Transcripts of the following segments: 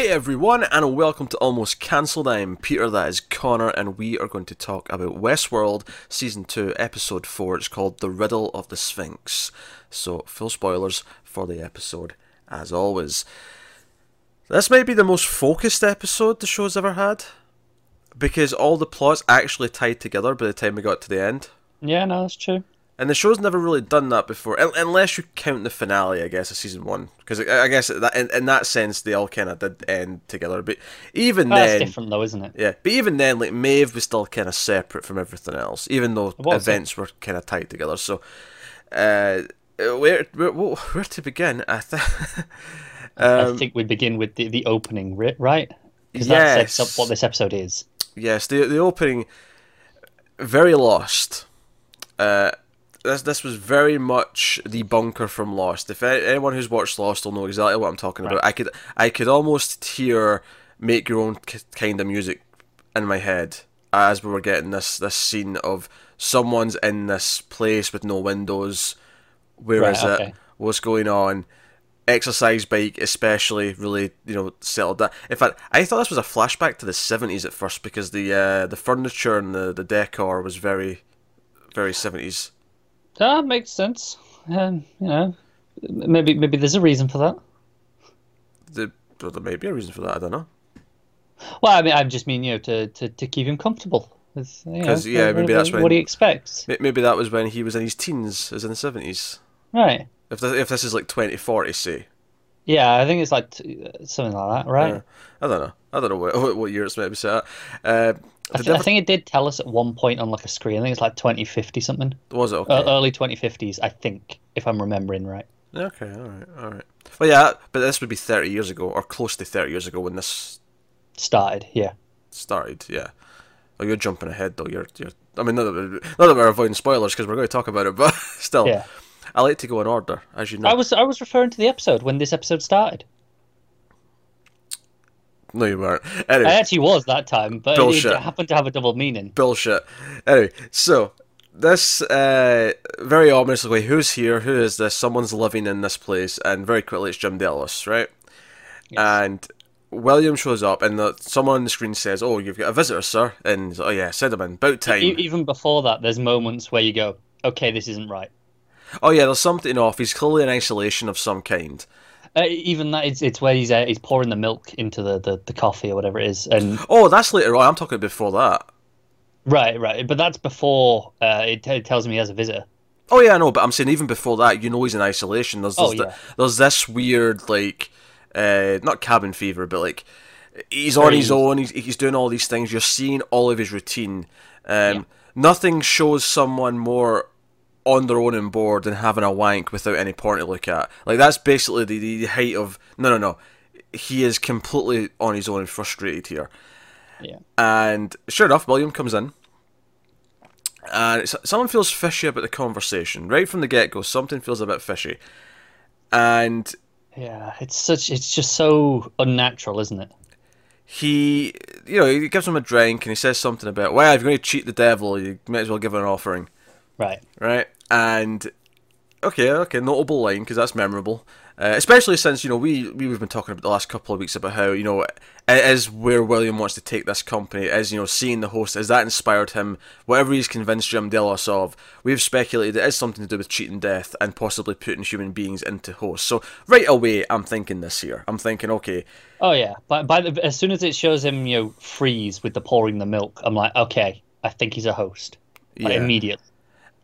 Hey everyone, and welcome to Almost Cancelled. I'm Peter, that is Connor, and we are going to talk about Westworld Season 2, Episode 4. It's called The Riddle of the Sphinx. So, full spoilers for the episode, as always. This might be the most focused episode the show's ever had, because all the plots actually tied together by the time we got to the end. Yeah, no, that's true. And the show's never really done that before, unless you count the finale, I guess, of season one. Because I I guess that, in, in that sense, they all kind of did end together. But even then. That's then, different though, isn't it? yeah. But even then, like Maeve was still kind of separate from everything else, even though events were kind of tied together. So, uh, where where where to begin? I think. I um, think we begin with the, the opening, right? Because Yes. that sets up what this episode is. yes, the the opening, very lost. Uh, this this was very much the bunker from Lost. If anyone who's watched Lost will know exactly what I'm talking about. I could I could almost hear make your own kind of music in my head as we were getting this this scene of someone's in this place with no windows. Where Right, is okay. it? What's going on? Exercise bike, especially, really, you know, settled that. In fact, I thought this was a flashback to the seventies at first because the uh, the furniture and the, the decor was very, very seventies. That makes sense. Um, you know, maybe maybe there's a reason for that. The, well, there may be a reason for that. I don't know. Well, I mean, I just mean you know to, to, to keep him comfortable. With, you know, 'Cause, yeah, what- maybe what, that's when- what he expects. Maybe that was when he was in his teens, as in the seventies. Right. If this, if this is like twenty forty, say, Yeah, I think it's like t- something like that, right? Yeah. I don't know. I don't know what, what, what year it's maybe set at. Uh, I, th- I think it did tell us at one point on like a screen. I think it's like 2050 something. was it okay? Uh, early 2050s, I think, if I'm remembering right. Okay, all right, all right. Well, yeah, but this would be thirty years ago, or close to thirty years ago, when this Started, yeah. started. Yeah. Oh, you're jumping ahead though. You're, you're. I mean, not that, we're- not that we're avoiding spoilers because we're going to talk about it, but still, Yeah. I like to go in order, as you know. I was I was referring to the episode when this episode started. No, you weren't. Anyway, I actually was that time, but it, Bullshit. it happened to have a double meaning. bullshit. Anyway, so this uh, very ominous way. Who's here? Who is this? Someone's living in this place, and very quickly it's Jim Delos, right? Yes. And William shows up, and the, someone on the screen says, "Oh, you've got a visitor, sir." And he's like, "Oh yeah, send him in. About time." Even before that, there's moments where you go, "Okay, this isn't right." oh yeah, there's something off. He's clearly in isolation of some kind. Uh, even that, it's it's where he's uh, he's pouring the milk into the, the, the coffee or whatever it is, and Oh, that's later on. I'm talking before that. right, right. But that's before uh, it, t- it tells me he has a visitor. Oh yeah, I know, but I'm saying even before that, you know he's in isolation. There's Oh, there's, the- yeah. there's this weird like uh, not cabin fever, but like he's on his own. He's, he's doing all these things. You're seeing all of his routine. Um, Yeah. Nothing shows someone more on their own and bored than having a wank without any porn to look at. Like that's basically the, the height of no, no, no. He is completely on his own and frustrated here. Yeah. And sure enough, William comes in. And someone feels fishy about the conversation. Right from the get go, something feels a bit fishy. And Yeah, it's such it's just so unnatural, isn't it? he, you know, he gives him a drink and he says something about, well, if you're going to cheat the devil, you might as well give him an offering. Right. Right? And, okay, okay, notable line because that's memorable. Uh, especially since, you know, we, we've been talking about the last couple of weeks about how, you know, it is where William wants to take this company, as, you know, seeing the host, has that inspired him? Whatever he's convinced Jim Delos of, we've speculated it is something to do with cheating death and possibly putting human beings into hosts. So, right away, I'm thinking this here. I'm thinking, okay, Oh yeah, but by the, as soon as it shows him, you know, freeze with the pouring the milk, I'm like, okay, I think he's a host. Like, Yeah. immediately.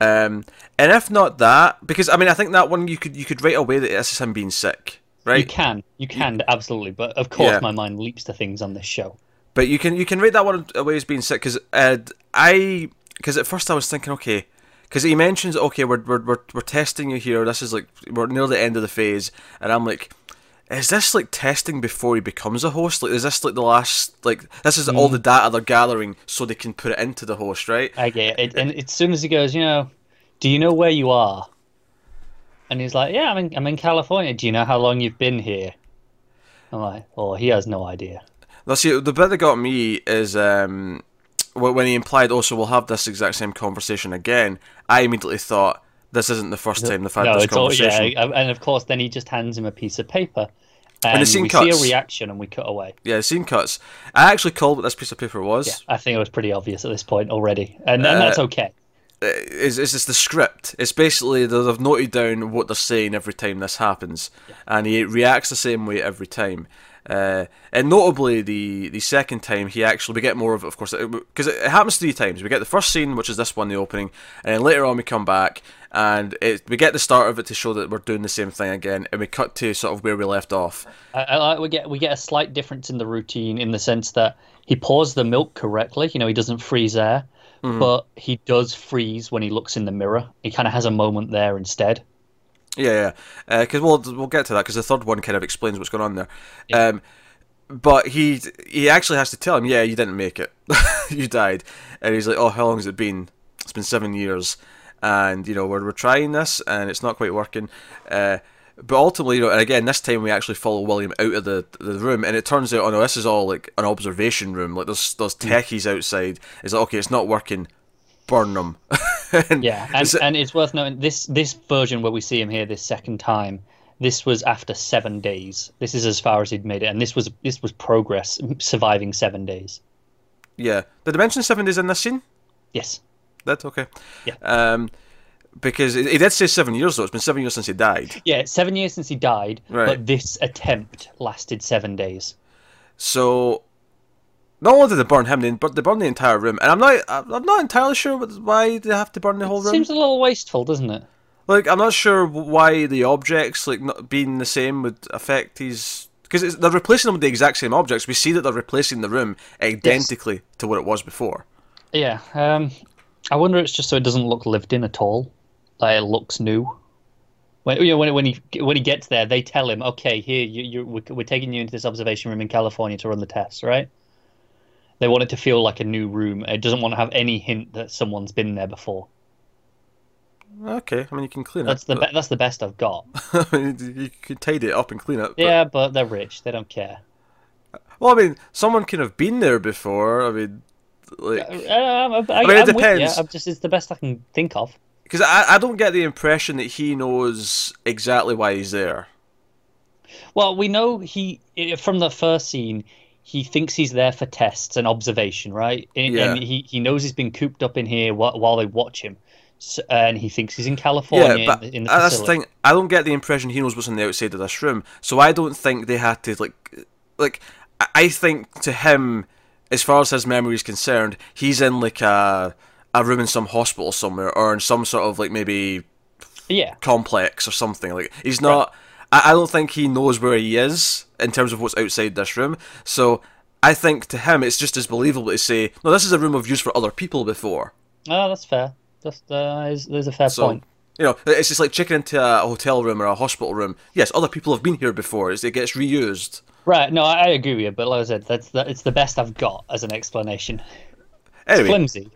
Um, and if not that, because I mean, I think that one you could you could write away that this is him being sick, right? You can, you can absolutely, but of course Yeah. my mind leaps to things on this show. But you can you can rate that one away as being sick because uh, I because at first I was thinking okay because he mentions okay we're, we're we're we're testing you here this is like we're near the end of the phase and I'm like is this like testing before he becomes a host like is this like the last like this is all the data they're gathering so they can put it into the host right I get it, and as soon as he goes, you know, do you know where you are? And he's like, yeah, I'm in, I'm in California. Do you know how long you've been here? I'm like, oh, he has no idea. Now, see, the bit that got me is um, when he implied, also, we'll have this exact same conversation again. I immediately thought, this isn't the first time they've had no, this it's all yeah, conversation. and of course, then he just hands him a piece of paper, And the scene we see a reaction and we cut away. Yeah, the scene cuts. I actually called what this piece of paper was. Yeah, I think it was pretty obvious at this point already, and, and that's uh, okay. is is it's the script. It's basically they- they've noted down what they're saying every time this happens, and he reacts the same way every time. Uh, and notably, the the second time he actually we get more of it, of course, because it, it happens three times. We get the first scene, which is this one, the opening, and then later on we come back and it, we get the start of it to show that we're doing the same thing again, and we cut to sort of where we left off. I, I like we get we get a slight difference in the routine in the sense that he pours the milk correctly. You know, he doesn't freeze air, but he does freeze when he looks in the mirror. He kind of has a moment there instead. Yeah, yeah. Because we'll we'll get to that because the third one kind of explains what's going on there. Um, but he he actually has to tell him, yeah, you didn't make it, you died, and he's like, oh, how long has it been? It's been seven years, and you know we're we're trying this and it's not quite working. Uh, but ultimately, you know, and again, this time we actually follow William out of the the room, and it turns out, oh no, this is all like an observation room. Like there's there's techies outside. It's like, okay, it's not working. Burn them. and Yeah, and, it's- and it's worth noting this this version where we see him here this second time. This was after seven days. This is as far as he'd made it, and this was this was progress, surviving seven days. yeah. Did I mention seven days in this scene? Yes. That's okay. Yeah. Um, because he did say seven years though. It's been seven years since he died. Yeah, seven years since he died, Right. but this attempt lasted seven days. So not only did they burn him, they but they burned the entire room. And I'm not I'm not entirely sure why they have to burn the whole room. Seems a little wasteful, doesn't it? Like I'm not sure why the objects like not being the same would affect his. Because they're replacing them with the exact same objects. We see that they're replacing the room identically to what it was before. Yeah. Um, I wonder it's just so it doesn't look lived in at all. Like it looks new. When you know, when when he when he gets there, they tell him, "Okay, here you you we're, we're taking you into this observation room in California to run the tests, right?" They want it to feel like a new room. It doesn't want to have any hint that someone's been there before. Okay, I mean you can clean That's it. the be- that's the best I've got. but- you could tidy it up and clean it. but- Yeah, but they're rich. They don't care. Well, I mean, someone can have been there before. I mean, like. Uh, I, I, mean, it I'm depends. I'm just it's the best I can think of. Because I, I don't get the impression that he knows exactly why he's there. Well, we know he from the first scene. He thinks he's there for tests and observation, right? And, Yeah. and he, he knows he's been cooped up in here while, while they watch him, so, and he thinks he's in California yeah, but in, the, in the that's the thing. I don't get the impression he knows what's on the outside of this room. So I don't think they had to like, like. I- think to him, as far as his memory is concerned, he's in like a a room in some hospital somewhere, or in some sort of like maybe Yeah, complex or something. Like he's not. I, I don't think he knows where he is in terms of what's outside this room. So I think to him it's just as believable to say, no, this is a room I've used for other people before. oh, that's fair. That's uh, is, there's a fair So point. you know, it's just like checking into a hotel room or a hospital room. Yes, other people have been here before. It gets reused. Right? No, I, I agree with you. But like I said, that's the, it's the best I've got as an explanation. Anyway, Flimsy.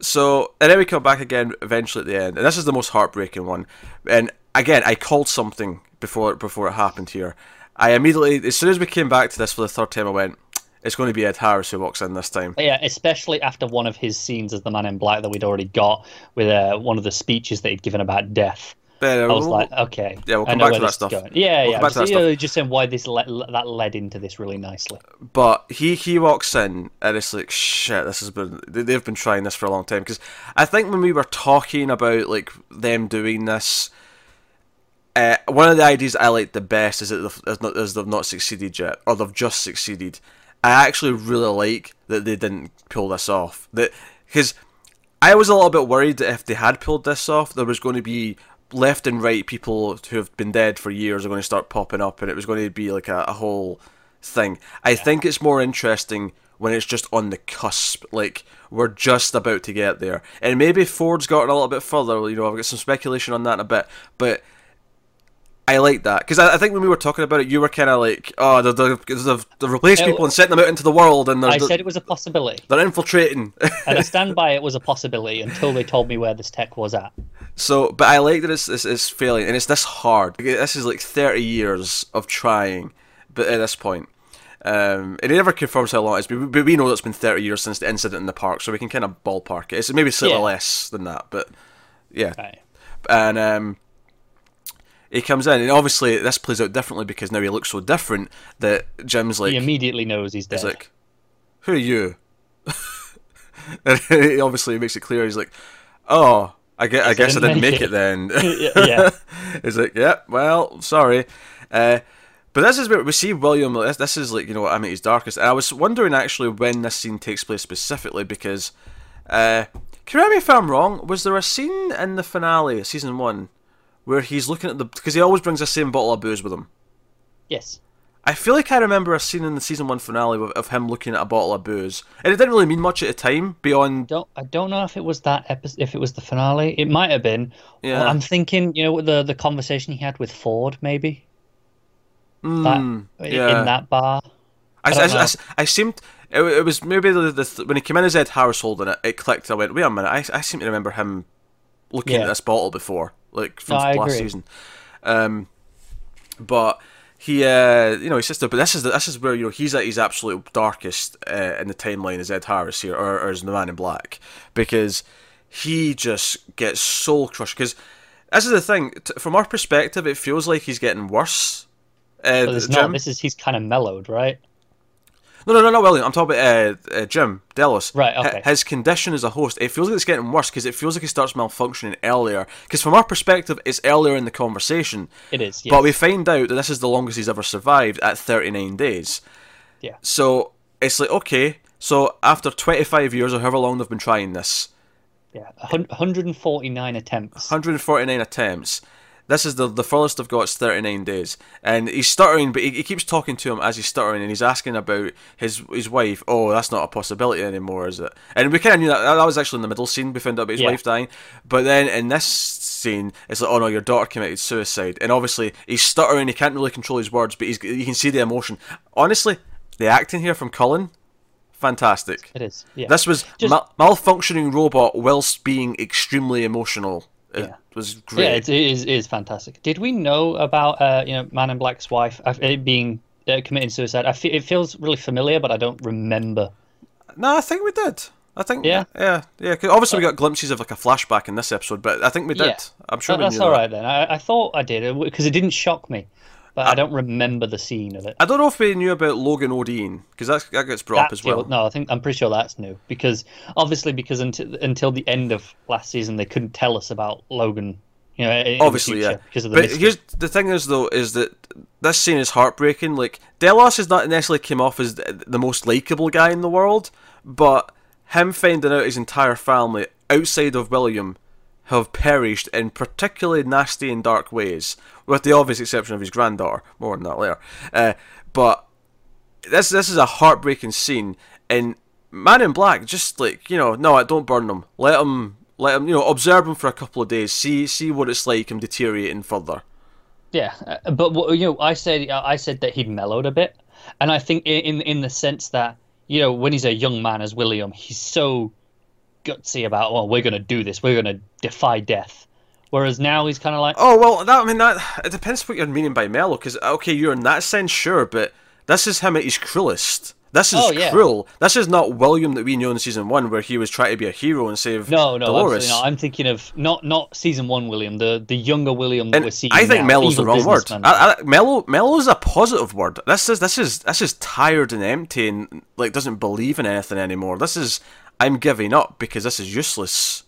So, and then we come back again eventually at the end, and this is the most heartbreaking one. And again, I called something before before it happened here. I immediately, as soon as we came back to this for the third time, I went, "It's going to be Ed Harris who walks in this time." Yeah, especially after one of his scenes as the Man in Black that we'd already got with uh, one of the speeches that he'd given about death. Uh, I was we'll- like, okay, Yeah, we'll come back to that stuff. going. Yeah, We'll yeah. come back to just, that you know, just saying why this le- that led into this really nicely. but he he walks in, and it's like, shit. This has been they've been trying this for a long time. Because I think when we were talking about like them doing this. Uh, one of the ideas I like the best is that they've, is, not, is they've not succeeded yet, or they've just succeeded. I actually really like that they didn't pull this off. That because I was a little bit worried that if they had pulled this off, there was going to be left and right people who have been dead for years are going to start popping up, and it was going to be like a, a whole thing. I think it's more interesting when it's just on the cusp, like we're just about to get there, and maybe Ford's gotten a little bit further. You know, I've got some speculation on that in a bit, but I like that because I, I think when we were talking about it, you were kind of like, "Oh, they've, they've, they've, replaced Yeah, people and sent them out into the world, and they're, I said it was a possibility, they're infiltrating." and I stand by it was a possibility until they told me where this tech was at. so, but I like that it's, it's it's failing, and it's this hard. This is like thirty years of trying, but at this point, um, and it never confirms how long it's been. But we know that it's been thirty years since the incident in the park, so we can kind of ballpark it. It's maybe slightly Yeah. less than that, but yeah. Right. and um, he comes in, and obviously this plays out differently because now he looks so different that Jim's like, he immediately knows he's dead. he's like, "Who are you?" and he obviously makes it clear. He's like, "Oh, I, guess, I guess I didn't make it then." yeah. He's like, "Yeah, well, sorry." Uh, but this is where we see William. This, this is like you know what I mean his darkest. And I was wondering actually when this scene takes place specifically because, uh, correct me if I'm wrong. Was there a scene in the finale, season one, where he's looking at the because he always brings the same bottle of booze with him. Yes. I feel like I remember a scene in the season one finale of, of him looking at a bottle of booze, and it didn't really mean much at the time beyond. Don't I don't know if it was that episode, if it was the finale. It might have been. Yeah. I'm thinking, you know, the the conversation he had with Ford, maybe Mm, that yeah. in that bar. I, I I, I. I seemed it, it was maybe the, the when he came in as Ed Harris holding it, it clicked. I went, wait a minute, I, I seem to remember him looking Yeah. at this bottle before, like from No, last season. Um, but he, uh, you know, his sister. But this is the, this is where you know he's at his absolute darkest uh, in the timeline as Ed Harris here, or, or as the Man in Black, because he just gets soul crushed. Because this is the thing, t- from our perspective, it feels like he's getting worse. Uh, Jim. not. This is he's kind of mellowed, right? No, no, no, not William. I'm talking about uh, uh, Jim Delos. Right, okay. His condition as a host, it feels like it's getting worse because it feels like he starts malfunctioning earlier. Because from our perspective, it's earlier in the conversation. It is. Yes. But we find out that this is the longest he's ever survived at 39 days. Yeah. So it's like, okay, so after 25 years or however long they've been trying this, Yeah. 149 attempts. 149 attempts. This is the the furthest I've got is 39 days, and he's stuttering, but he, he keeps talking to him as he's stuttering, and he's asking about his his wife. Oh, that's not a possibility anymore, is it? And we kind of knew that that was actually in the middle scene. We found out about his Yeah. wife dying, but then in this scene, it's like, oh no, your daughter committed suicide, and obviously he's stuttering. He can't really control his words, but he's you can see the emotion. Honestly, the acting here from Cullen, fantastic. It is. Yeah. This was Just- mal- malfunctioning robot whilst being extremely emotional. It Yeah. was great. Yeah, it is, it is fantastic. Did we know about uh, you know Man in Black's wife uh, it being uh, committing suicide? I fe- it feels really familiar, but I don't remember. No, I think we did. I think Yeah? yeah, yeah. 'cause obviously, we got glimpses of like a flashback in this episode, but I think we did. Yeah. I'm sure That- we that's all that. right then. I, I thought I did because it didn't shock me, but I don't remember the scene of it. I don't know if we knew about Logan Odin because that that gets brought up as well. no, I think I'm pretty sure that's new because obviously because until until the end of last season they couldn't tell us about Logan. You know, Obviously, yeah. because of the But mystery. here's the thing is though is that this scene is heartbreaking. Like Delos has not necessarily came off as the the most likable guy in the world, but him finding out his entire family outside of William have perished in particularly nasty and dark ways, with the obvious exception of his granddaughter. More on that later. Uh, but this this is a heartbreaking scene, and Man in Black just like you know, no, don't burn them. Let them, let him, you know, observe them for a couple of days. See see what it's like him deteriorating further. Yeah, uh, but you know, I said I said that he'd mellowed a bit, and I think in in the sense that you know when he's a young man as William, he's so gutsy about well, we're gonna do this, we're gonna defy death. Whereas now he's kind of like, Oh well, that I mean that it depends what you're meaning by mellow. Because okay, you're in that sense sure, but this is him at his cruelest. This is Oh, yeah. cruel. This is not William that we knew in season one, where he was trying to be a hero and save no, no, Dolores. absolutely not. I'm thinking of not not season one William, the the younger William that And we're seeing. I think now, mellow's the wrong word. I, I, mellow, mellow is a positive word. This is this is this is tired and empty and like doesn't believe in anything anymore. This is I'm giving up because this is useless.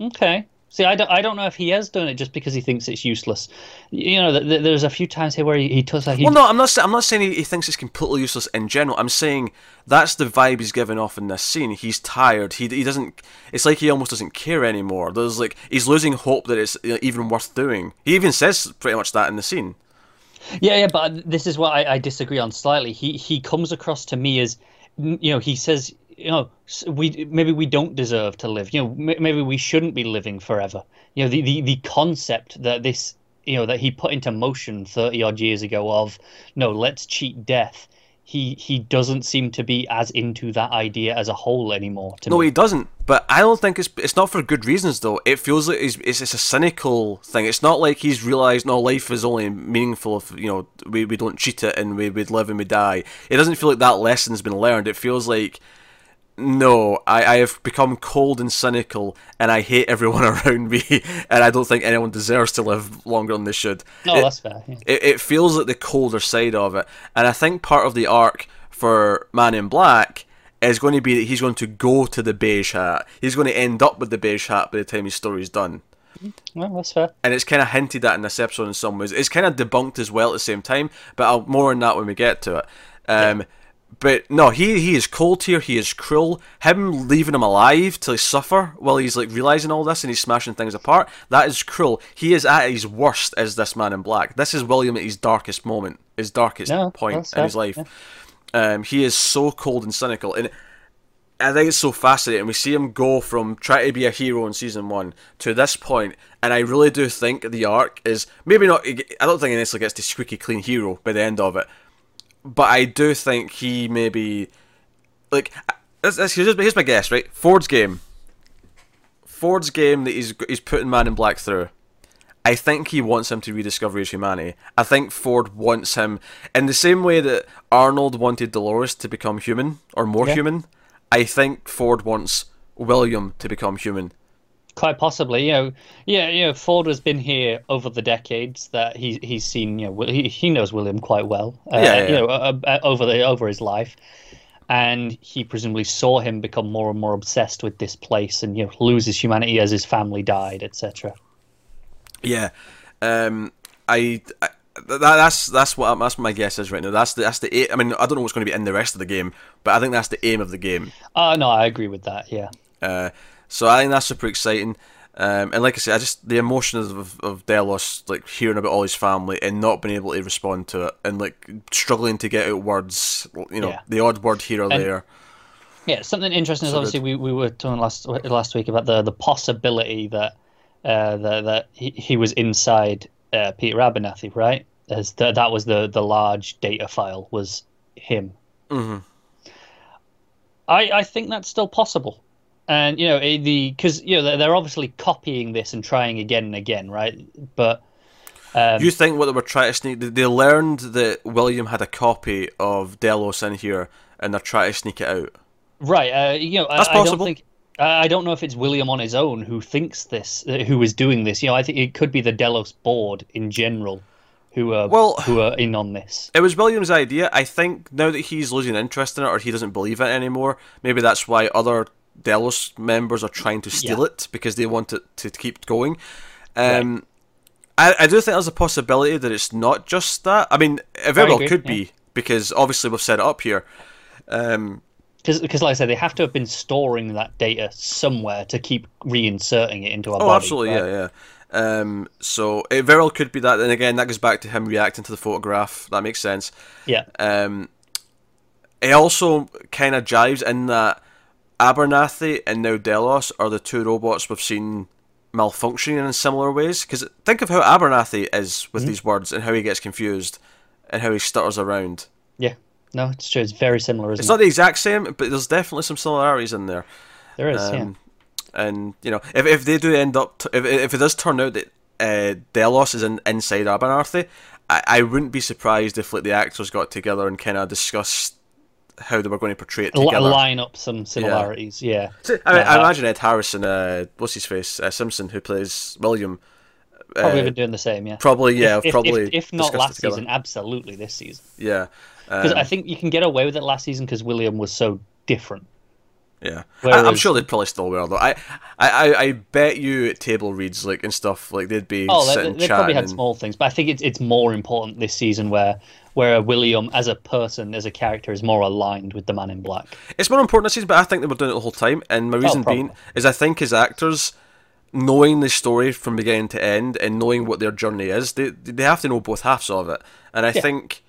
Okay. See, I don't, I don't know if he has done it just because he thinks it's useless. You know, th- th- there's a few times here where he, he does like he Well, no, I'm not. I'm not saying he, he thinks it's completely useless in general. I'm saying that's the vibe he's giving off in this scene. He's tired. He he doesn't. It's like he almost doesn't care anymore. There's like he's losing hope that it's even worth doing. He even says pretty much that in the scene. Yeah, yeah, but this is what I, I disagree on slightly. He he comes across to me as, you know, he says, you know, we maybe we don't deserve to live. You know, m- maybe we shouldn't be living forever. You know, the, the the concept that this, you know, that he put into motion thirty odd years ago of no, let's cheat death. He he doesn't seem to be as into that idea as a whole anymore. To No, me. he doesn't. But I don't think it's it's not for good reasons though. It feels like it's it's, it's a cynical thing. It's not like he's realised no life is only meaningful if you know we, we don't cheat it and we we live and we die. It doesn't feel like that lesson's been learned. It feels like No, I, I have become cold and cynical, and I hate everyone around me, and I don't think anyone deserves to live longer than they should. No, It- that's fair. yeah. it, it feels like the colder side of it. And I think part of the arc for Man in Black is going to be that he's going to go to the beige hat. He's going to end up with the beige hat by the time his story's done. Well, that's fair. And it's kind of hinted at in this episode in some ways. It's kind of debunked as well at the same time, but I'll more on that when we get to it. Um, But no, he he is cold here. He is cruel. Him leaving him alive to suffer while he's like realizing all this and he's smashing things apart. That is cruel. He is at his worst as this man in black. This is William at his darkest moment, his darkest No, point in his life. yeah. Um, he is so cold and cynical, and I think it's so fascinating. We see him go from trying to be a hero in season one to this point, and I really do think the arc is maybe not. I don't think he necessarily gets to squeaky clean hero by the end of it, but I do think he maybe like. This, this, here's, here's my guess, right? Ford's game. Ford's game that he's he's putting Man in Black through. I think he wants him to rediscover his humanity. I think Ford wants him in the same way that Arnold wanted Dolores to become human or more Yeah. human. I think Ford wants William to become human. Quite possibly, you know, yeah, you know, Ford has been here over the decades that he he's seen, you know, he, he knows William quite well, uh, Yeah, yeah, you know, uh, uh, over the over his life, and he presumably saw him become more and more obsessed with this place, and you know, lose his humanity as his family died, etc. Yeah, um, I, I that, that's that's what that's what my guess is right now. That's the that's the I mean I don't know what's going to be in the rest of the game, but I think that's the aim of the game. Oh no, I agree with that. Yeah, Uh, so I think that's super exciting. Um, and like I said, I just the emotion of, of Delos, like hearing about all his family and not being able to respond to it, and like struggling to get out words, you know, Yeah. the odd word here or And- there. yeah. Something interesting is So obviously we, we were talking last last week about the the possibility that uh, that that he, he was inside uh, Peter Abernathy, right? As the, that was the the large data file was him. Mhm. I I think that's still possible, and you know eh, the because you know they're, obviously copying this and trying again and again, right? But um, You think what they were trying to sneak? They learned that William had a copy of Delos in here, and they're trying to sneak it out. Right. Uh, you know, I- That's I, don't possible. think. I I don't know if it's William on his own who thinks this, uh, who is doing this. You know, I think it could be the Delos board in general, who are Well- who are in on this. It was William's idea. I think now that he's losing interest in it or he doesn't believe it anymore, maybe that's why other Delos members are trying to steal Yeah. it because they want it to keep going. Um, I, I do think there's a possibility that it's not just that. I mean, it very well could yeah. be because obviously we've set it up here. Um, Because, like I said, they have to have been storing that data somewhere to keep reinserting it into our oh, body. absolutely, right? yeah, yeah. Um, so it very well could be that. And again, that goes back to him reacting to the photograph. That makes sense. Yeah. Um, it also kind of jives in that Abernathy and now Delos are the two robots we've seen malfunctioning in similar ways. Because think of how Abernathy is with these words and how he gets confused and how he stutters around. Yeah. No, it's true. It's very similar, It's it? not the exact same, but there's definitely some similarities in there. there is. yeah. Um, And you know, if if they do end up, t- if if it does turn out that uh, Delos is in, inside Abernathy, I, I wouldn't be surprised if like the actors got together and kind of discussed how they were going to portray it together. line up some similarities. Yeah. So, I, mean, I Uh, imagine Ed Harris and uh, what's his face uh, Simpson, who plays William, Probably uh, been doing the same. Yeah. probably yeah, If, probably if, if not last season, absolutely this season. yeah, Because um, I think you can get away with it last season because William was so different. Yeah, I, I'm sure they'd probably still wear though. I, I, I, bet you table reads like and stuff like they'd be Oh, they, sitting they probably had small things, but I think it's it's more important this season where where William as a person, as a character, is more aligned with the Man in Black. It's more important this season, but I think they were doing it the whole time. And my oh, reason probably. being is I think as actors, knowing the story from beginning to end and knowing what their journey is, they they have to know both halves of it. And I Yeah. think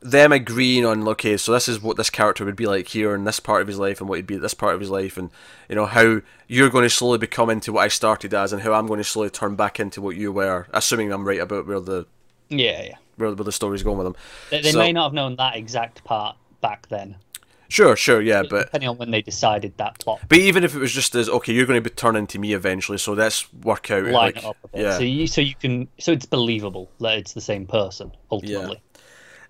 them agreeing on okay, so this is what this character would be like here in this part of his life, and what he'd be at this part of his life, and you know how you're going to slowly become into what I started as, and how I'm going to slowly turn back into what you were. Assuming I'm right about where the Yeah, yeah. Where, where the story's going with them. They, they So- may not have known that exact part back then, Sure, sure, yeah, but depending on when they decided that plot. But even if it was just as okay, you're going to be turning to me eventually, so let's work out. Line like, it up Yeah, so you so you can so it's believable that it's the same person ultimately.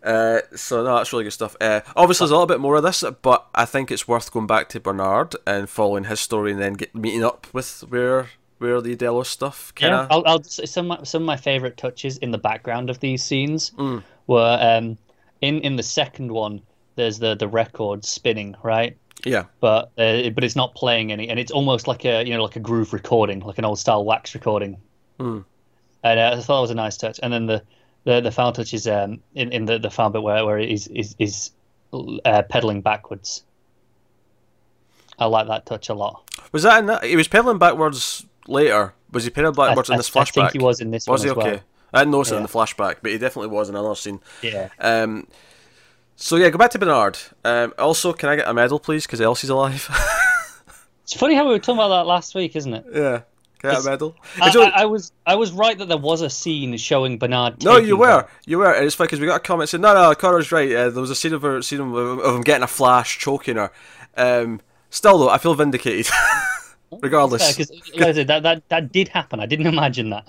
Uh, so no, that's really good stuff. Uh, obviously, there's a little bit more of this, but I think it's worth going back to Bernard and following his story, and then get meeting up with where where the Delos stuff kind Yeah. I'll, I'll some of my, some of my favorite touches in the background of these scenes Mm. were um, in in the second one. There's the the record spinning right, yeah, but uh, but it's not playing any, and it's almost like a you know like a groove recording, like an old style wax recording. Mm. And uh, I thought it was a nice touch. And then the the, the final touch is um, in in the the final bit where where he's is is uh, pedaling backwards. I like that touch a lot. was that in that? He was pedaling backwards later. Was he pedaling backwards I, in this flashback? I think he was in this Was one he as well. okay? I didn't notice it in the flashback, but he definitely was in another scene. Yeah. Um, so yeah, go back to Bernard. Um, also, can I get a medal, please? Because Elsie's alive. It's funny how we were talking about that last week, isn't it? yeah, can I get a medal? I, only- I, I was I was right that there was a scene showing Bernard. no, you were, her. you were, and it's funny because we got a comment saying, "No, no, Connor's right." Uh, there was a scene of her, scene of, of him getting a flash, choking her. Um, still though, I feel vindicated. Regardless, because like that, that that did happen. I didn't imagine that.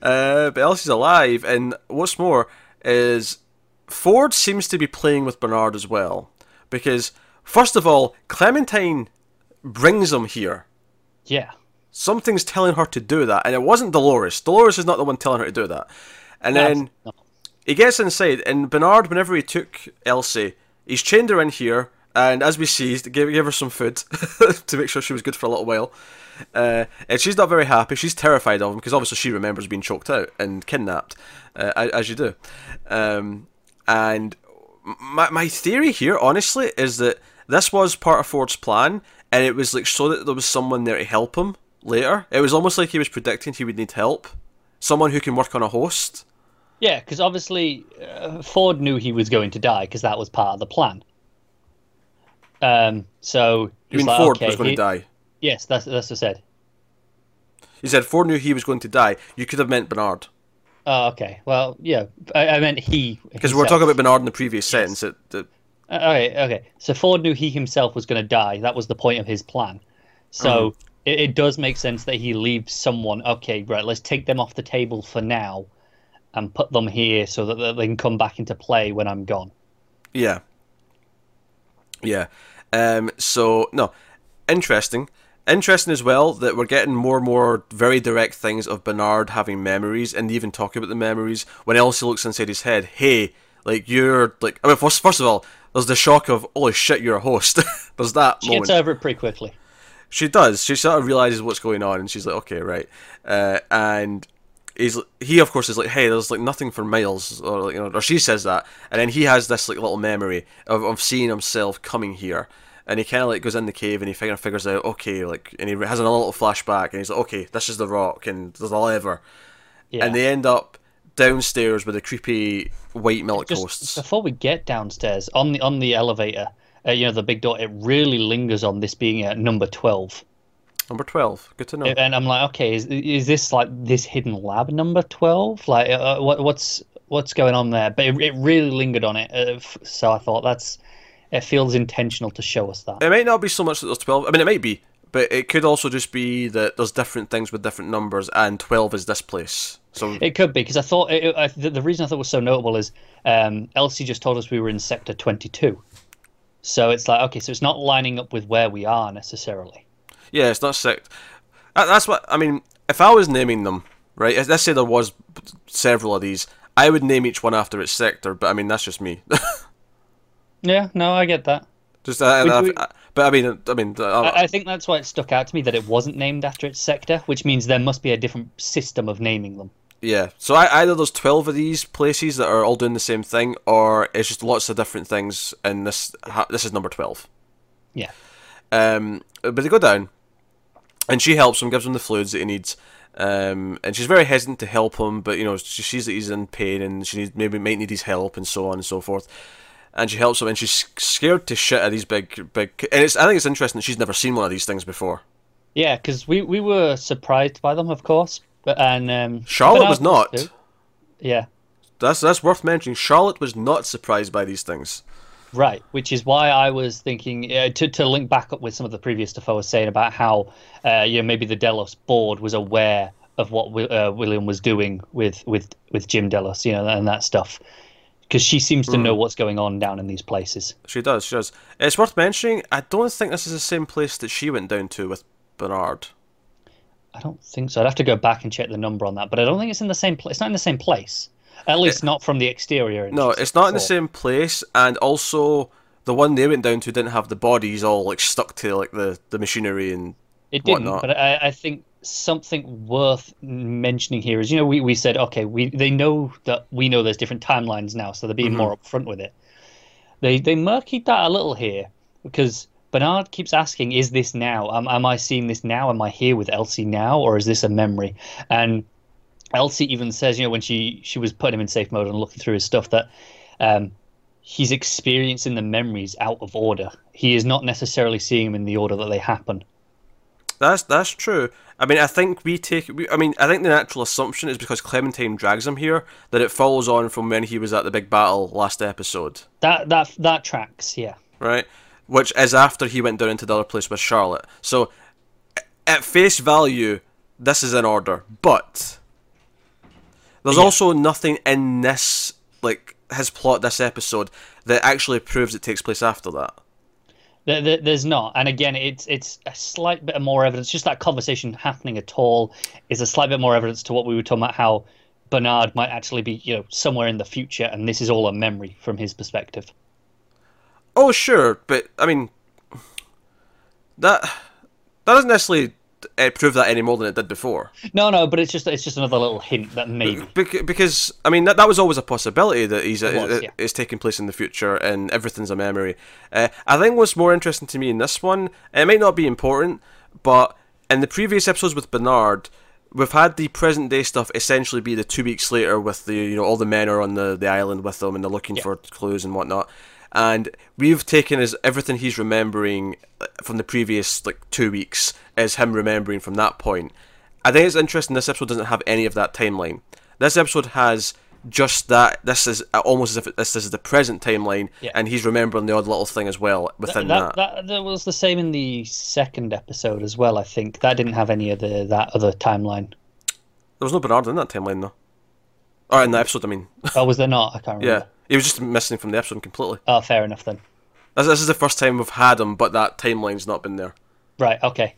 Uh, but Elsie's alive, and what's more is Ford seems to be playing with Bernard as well, because first of all, Clementine brings him here. Yeah. Something's telling her to do that, and it wasn't Dolores. Dolores is not the one telling her to do that. And then No. he gets inside, and Bernard, whenever he took Elsie, he's chained her in here, and as we seized, gave, gave her some food to make sure she was good for a little while. Uh, and she's not very happy. She's terrified of him because obviously she remembers being choked out and kidnapped, uh, as you do. Um, and my my theory here, honestly, is that this was part of Ford's plan, and it was like so that there was someone there to help him later. It was almost like he was predicting he would need help, someone who can work on a host. Yeah, because obviously uh, Ford knew he was going to die because that was part of the plan. Um. So You mean like, Ford okay, was going he- to die? Yes, that's that's what I said. He said Ford knew he was going to die. You could have meant Bernard. Oh, okay. Well, yeah. I, I meant he. Because we were talking about Bernard in the previous sentence. That, that, Uh, Okay, okay. So Ford knew he himself was going to die. That was the point of his plan. So Mm-hmm. it, it does make sense that he leaves someone. Okay, right. Let's take them off the table for now, and put them here so that they can come back into play when I'm gone. yeah. Yeah. Um, so, no. Interesting. Interesting as well that we're getting more and more very direct things of Bernard having memories and even talking about the memories. When Elsie looks inside his head, hey, like, you're, like, I mean, first, first of all, there's the shock of, holy shit, you're a host. there's that She moment. gets over it pretty quickly. She does. She sort of realizes what's going on, and she's like, "Okay, right." Uh, and he's he, of course, is like, "Hey, there's like nothing for Miles," or like, you know, or she says that, and then he has this like little memory of, of seeing himself coming here, and he kind of like goes in the cave and he kind of figures out, okay, like, and he has another little flashback, and he's like, "Okay, this is the rock, and there's a lever," Yeah. and they end up downstairs with the creepy white milk Just hosts. before we get downstairs on the on the elevator, uh, you know the big door. It really lingers on this being at number twelve. Number twelve. Good to know. and I'm like, okay, is is this like this hidden lab number twelve? Like, uh, what what's what's going on there? But it, it really lingered on it, uh, so I thought that's it feels intentional to show us that. It might not be so much that there's 12. I mean, it might be, but it could also just be that there's different things with different numbers, and 12 is this place. So, It could be because I thought it, I, the, the reason I thought it was so notable is um, Elsie just told us we were in sector twenty two, so it's like okay, so it's not lining up with where we are necessarily. Yeah, it's not sect. That's what, I mean, if I was naming them, right, let's say there was several of these, I would name each one after its sector, but I mean, that's just me. Yeah, no, I get that. just, uh, We- uh, but I mean, I mean, uh, I, I think that's why it stuck out to me that it wasn't named after its sector, which means there must be a different system of naming them. Yeah, so I, either there's 12 of these places that are all doing the same thing, or it's just lots of different things, and this ha- this is number 12. Yeah. Um, but they go down, and she helps him, gives him the fluids that he needs, um, and she's very hesitant to help him, but you know she sees that he's in pain, and she needs, maybe might need his help, and so on and so forth. And she helps him, and she's scared to shit at these big, big. And it's I think it's interesting that she's never seen one of these things before. Yeah, because we, we were surprised by them, of course, but and um, Charlotte was not. too. Yeah, That's that's worth mentioning. Charlotte was not surprised by these things. Right. Which is why I was thinking uh, to to link back up with some of the previous stuff I was saying about how uh, you know maybe the Delos board was aware of what uh, William was doing with with with Jim Delos, you know, and that stuff. because she seems to Hmm. know what's going on down in these places. She does. She does. It's worth mentioning. I don't think this is the same place that she went down to with Bernard. I don't think so. I'd have to go back and check the number on that, but I don't think it's in the same place. It's not in the same place. At least not from the exterior. No, it's not in the same place, and also the one they went down to didn't have the bodies all like stuck to like the the machinery and It didn't, whatnot. but I, I think something worth mentioning here is, you know, we, we said, okay, we they know that we know there's different timelines now, so they're being mm-hmm. more upfront with it. They they murkied that a little here because Bernard keeps asking, "Is this now? Am, am I seeing this now? Am I here with Elsie now, or is this a memory?" And Elsie even says, you know, when she she was putting him in safe mode and looking through his stuff, that um, he's experiencing the memories out of order. He is not necessarily seeing them in the order that they happen. That's that's true. I mean, I think we take. We, I mean, I think the natural assumption is because Clementine drags him here that it follows on from when he was at the big battle last episode, That that that tracks, yeah. right? Which is after he went down into the other place with Charlotte. So, at face value, this is in order. But there's Yeah. also nothing in this like his plot this episode that actually proves it takes place after that. There, there, there's not, and again, it's it's a slight bit more evidence. Just that conversation happening at all is a slight bit more evidence to what we were talking about. How Bernard might actually be, you know, somewhere in the future, and this is all a memory from his perspective. Oh, sure, but I mean, that that doesn't necessarily prove that any more than it did before. No, no, but it's just it's just another little hint that maybe. Bec- because I mean, that, that was always a possibility that he's It was, uh, yeah. is taking place in the future and everything's a memory. Uh, I think what's more interesting to me in this one, it might not be important, but in the previous episodes with Bernard. We've had the present day stuff essentially be the two weeks later with the you know all the men are on the, the island with them and they're looking Yeah. for clues and whatnot, and we've taken as everything he's remembering uh, from the previous like two weeks as him remembering from that point. I think it's interesting. This episode doesn't have any of that timeline. This episode has just that. This is uh, almost as if this is the present timeline, Yeah. and he's remembering the odd little thing as well within that, that. that that was the same in the second episode as well. I think that didn't have any of the that other timeline. There was no Bernard in that timeline though. Or in the episode, I mean. Oh, was there not? I can't remember. yeah, he was just missing from the episode completely. Oh, fair enough then. This, this is the first time we've had him, but that timeline's not been there. Right. Okay.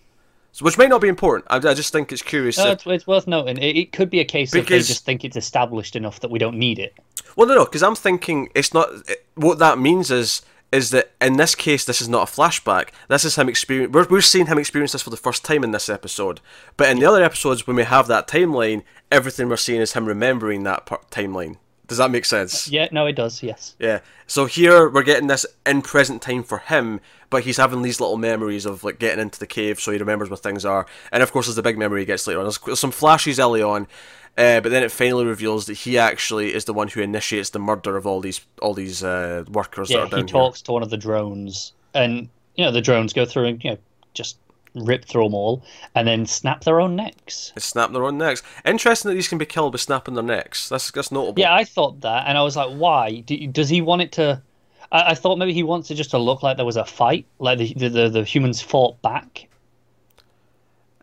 So, which might not be important. I, I just think it's curious. No, that- it's, it's worth noting. It, it could be a case of they just think it's established enough that we don't need it. Well, no, no, because I'm thinking it's not. It, what that means is is that in this case, this is not a flashback. This is him experience. We're we're seeing him experience this for the first time in this episode. But in the other episodes, when we have that timeline, everything we're seeing is him remembering that part, timeline. Does that make sense? Yeah. No, it does. Yes. Yeah. So here we're getting this in present time for him, but he's having these little memories of like getting into the cave, so he remembers where things are. And of course, there's the big memory he gets later on. There's, some flashes early on, uh, but then it finally reveals that he actually is the one who initiates the murder of all these all these uh, workers Yeah. that are down He talks to one of the drones, and you know the drones go through and you know just rip through them all, and then snap their own necks. They snap their own necks. Interesting that these can be killed by snapping their necks. That's that's notable. Yeah, I thought that, and I was like, why? Do, does he want it to? I, I thought maybe he wants it just to look like there was a fight, like the the, the, the humans fought back.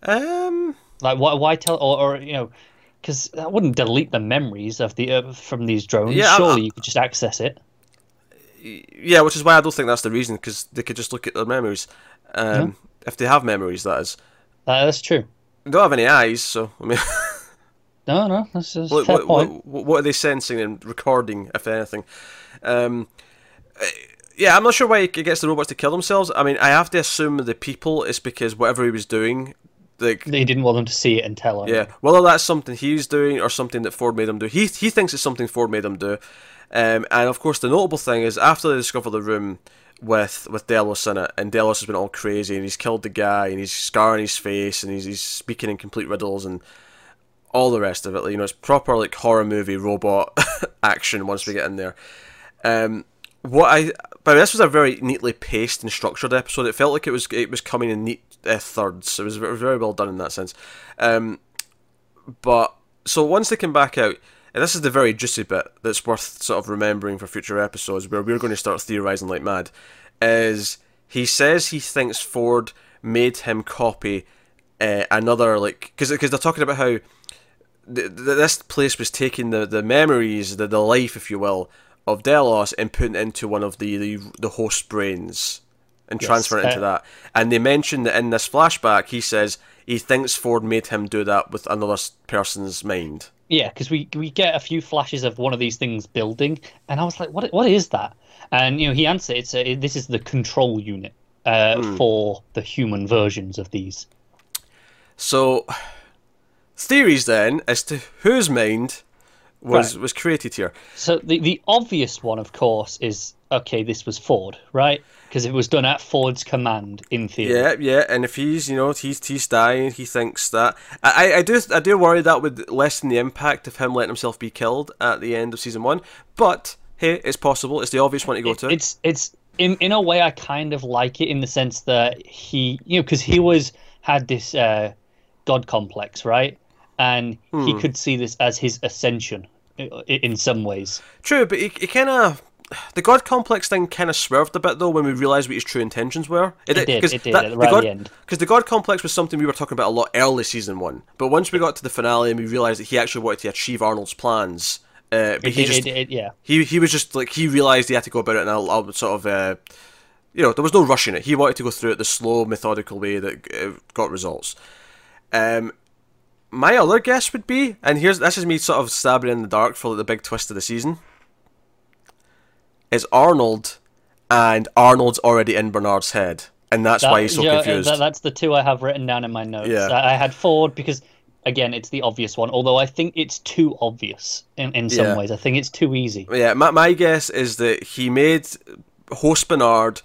Um. Like why? Why tell? Or, or you know, because that wouldn't delete the memories of the uh, from these drones. Yeah, Surely I- you could just access it. Yeah, which is why I don't think that's the reason because they could just look at their memories. Um, If they have memories, that is. Uh, that's true. They don't have any eyes, so I mean. No, no, that's a What, what, point. what, what are they sensing and recording, if anything? Um, uh, yeah, I'm not sure why he gets the robots to kill themselves. I mean, I have to assume the people is because whatever he was doing, like, He didn't want them to see it and tell him. yeah, whether that's something he's doing or something that Ford made him do. He he thinks it's something Ford made him do. Um, and of course, the notable thing is after they discover the room with with Delos in it, and Delos has been all crazy, and he's killed the guy, and he's scarring his face, and he's he's speaking in complete riddles, and all the rest of it. You know, it's proper like horror movie robot action once we get in there. Um, what I but this was a very neatly paced and structured episode. It felt like it was it was coming in neat uh, thirds. It was, very well done in that sense. Um, but so once they came back out, and this is the very juicy bit that's worth sort of remembering for future episodes, where we're going to start theorizing like mad. Is he says he thinks Ford made him copy uh, another like because they're talking about how th- th- this place was taking the, the memories, the, the life, if you will, of Delos and putting it into one of the the, the host brains and Yes, transferring it into uh, that. And they mention that in this flashback, he says he thinks Ford made him do that with another person's mind. Yeah, because we we get a few flashes of one of these things building, and I was like, "What? What is that?" And you know, he answered, "It's a, this is the control unit uh, Hmm. for the human versions of these." So, theories then as to whose mind was Right. was created here. So the the obvious one, of course, is okay. This was Ford, right? Because it was done at Ford's command, in theory. Yeah, yeah, and if he's you know he's he's dying, he thinks that I, I do I do worry that would lessen the impact of him letting himself be killed at the end of season one. But hey, it's possible. It's the obvious one to go to. It's it's in in a way I kind of like it in the sense that he you know because he was had this uh, god complex right, and Hmm. he could see this as his ascension in some ways. True, but he, he kind of the god complex thing kind of swerved a bit though when we realised what his true intentions were. It did, it did, at the the right god, end. Because the god complex was something we were talking about a lot early season one, but once we got to the finale and we realised that he actually wanted to achieve Arnold's plans, uh, but It, he it- just it- it- yeah, he he was just like he realized he had to go about it in a, a sort of uh, you know there was no rushing it. He wanted to go through it the slow, methodical way that uh, got results. Um, my other guess would be, and here's this is me sort of stabbing in the dark for like, the big twist of the season, is Arnold, and Arnold's already in Bernard's head, and that's why he's so yeah, confused. that- that's the two I have written down in my notes. Yeah. I, I had Ford because again, it's the obvious one. Although I think it's too obvious in in some Yeah. ways. I think it's too easy. Yeah, my, my guess is that he made host Bernard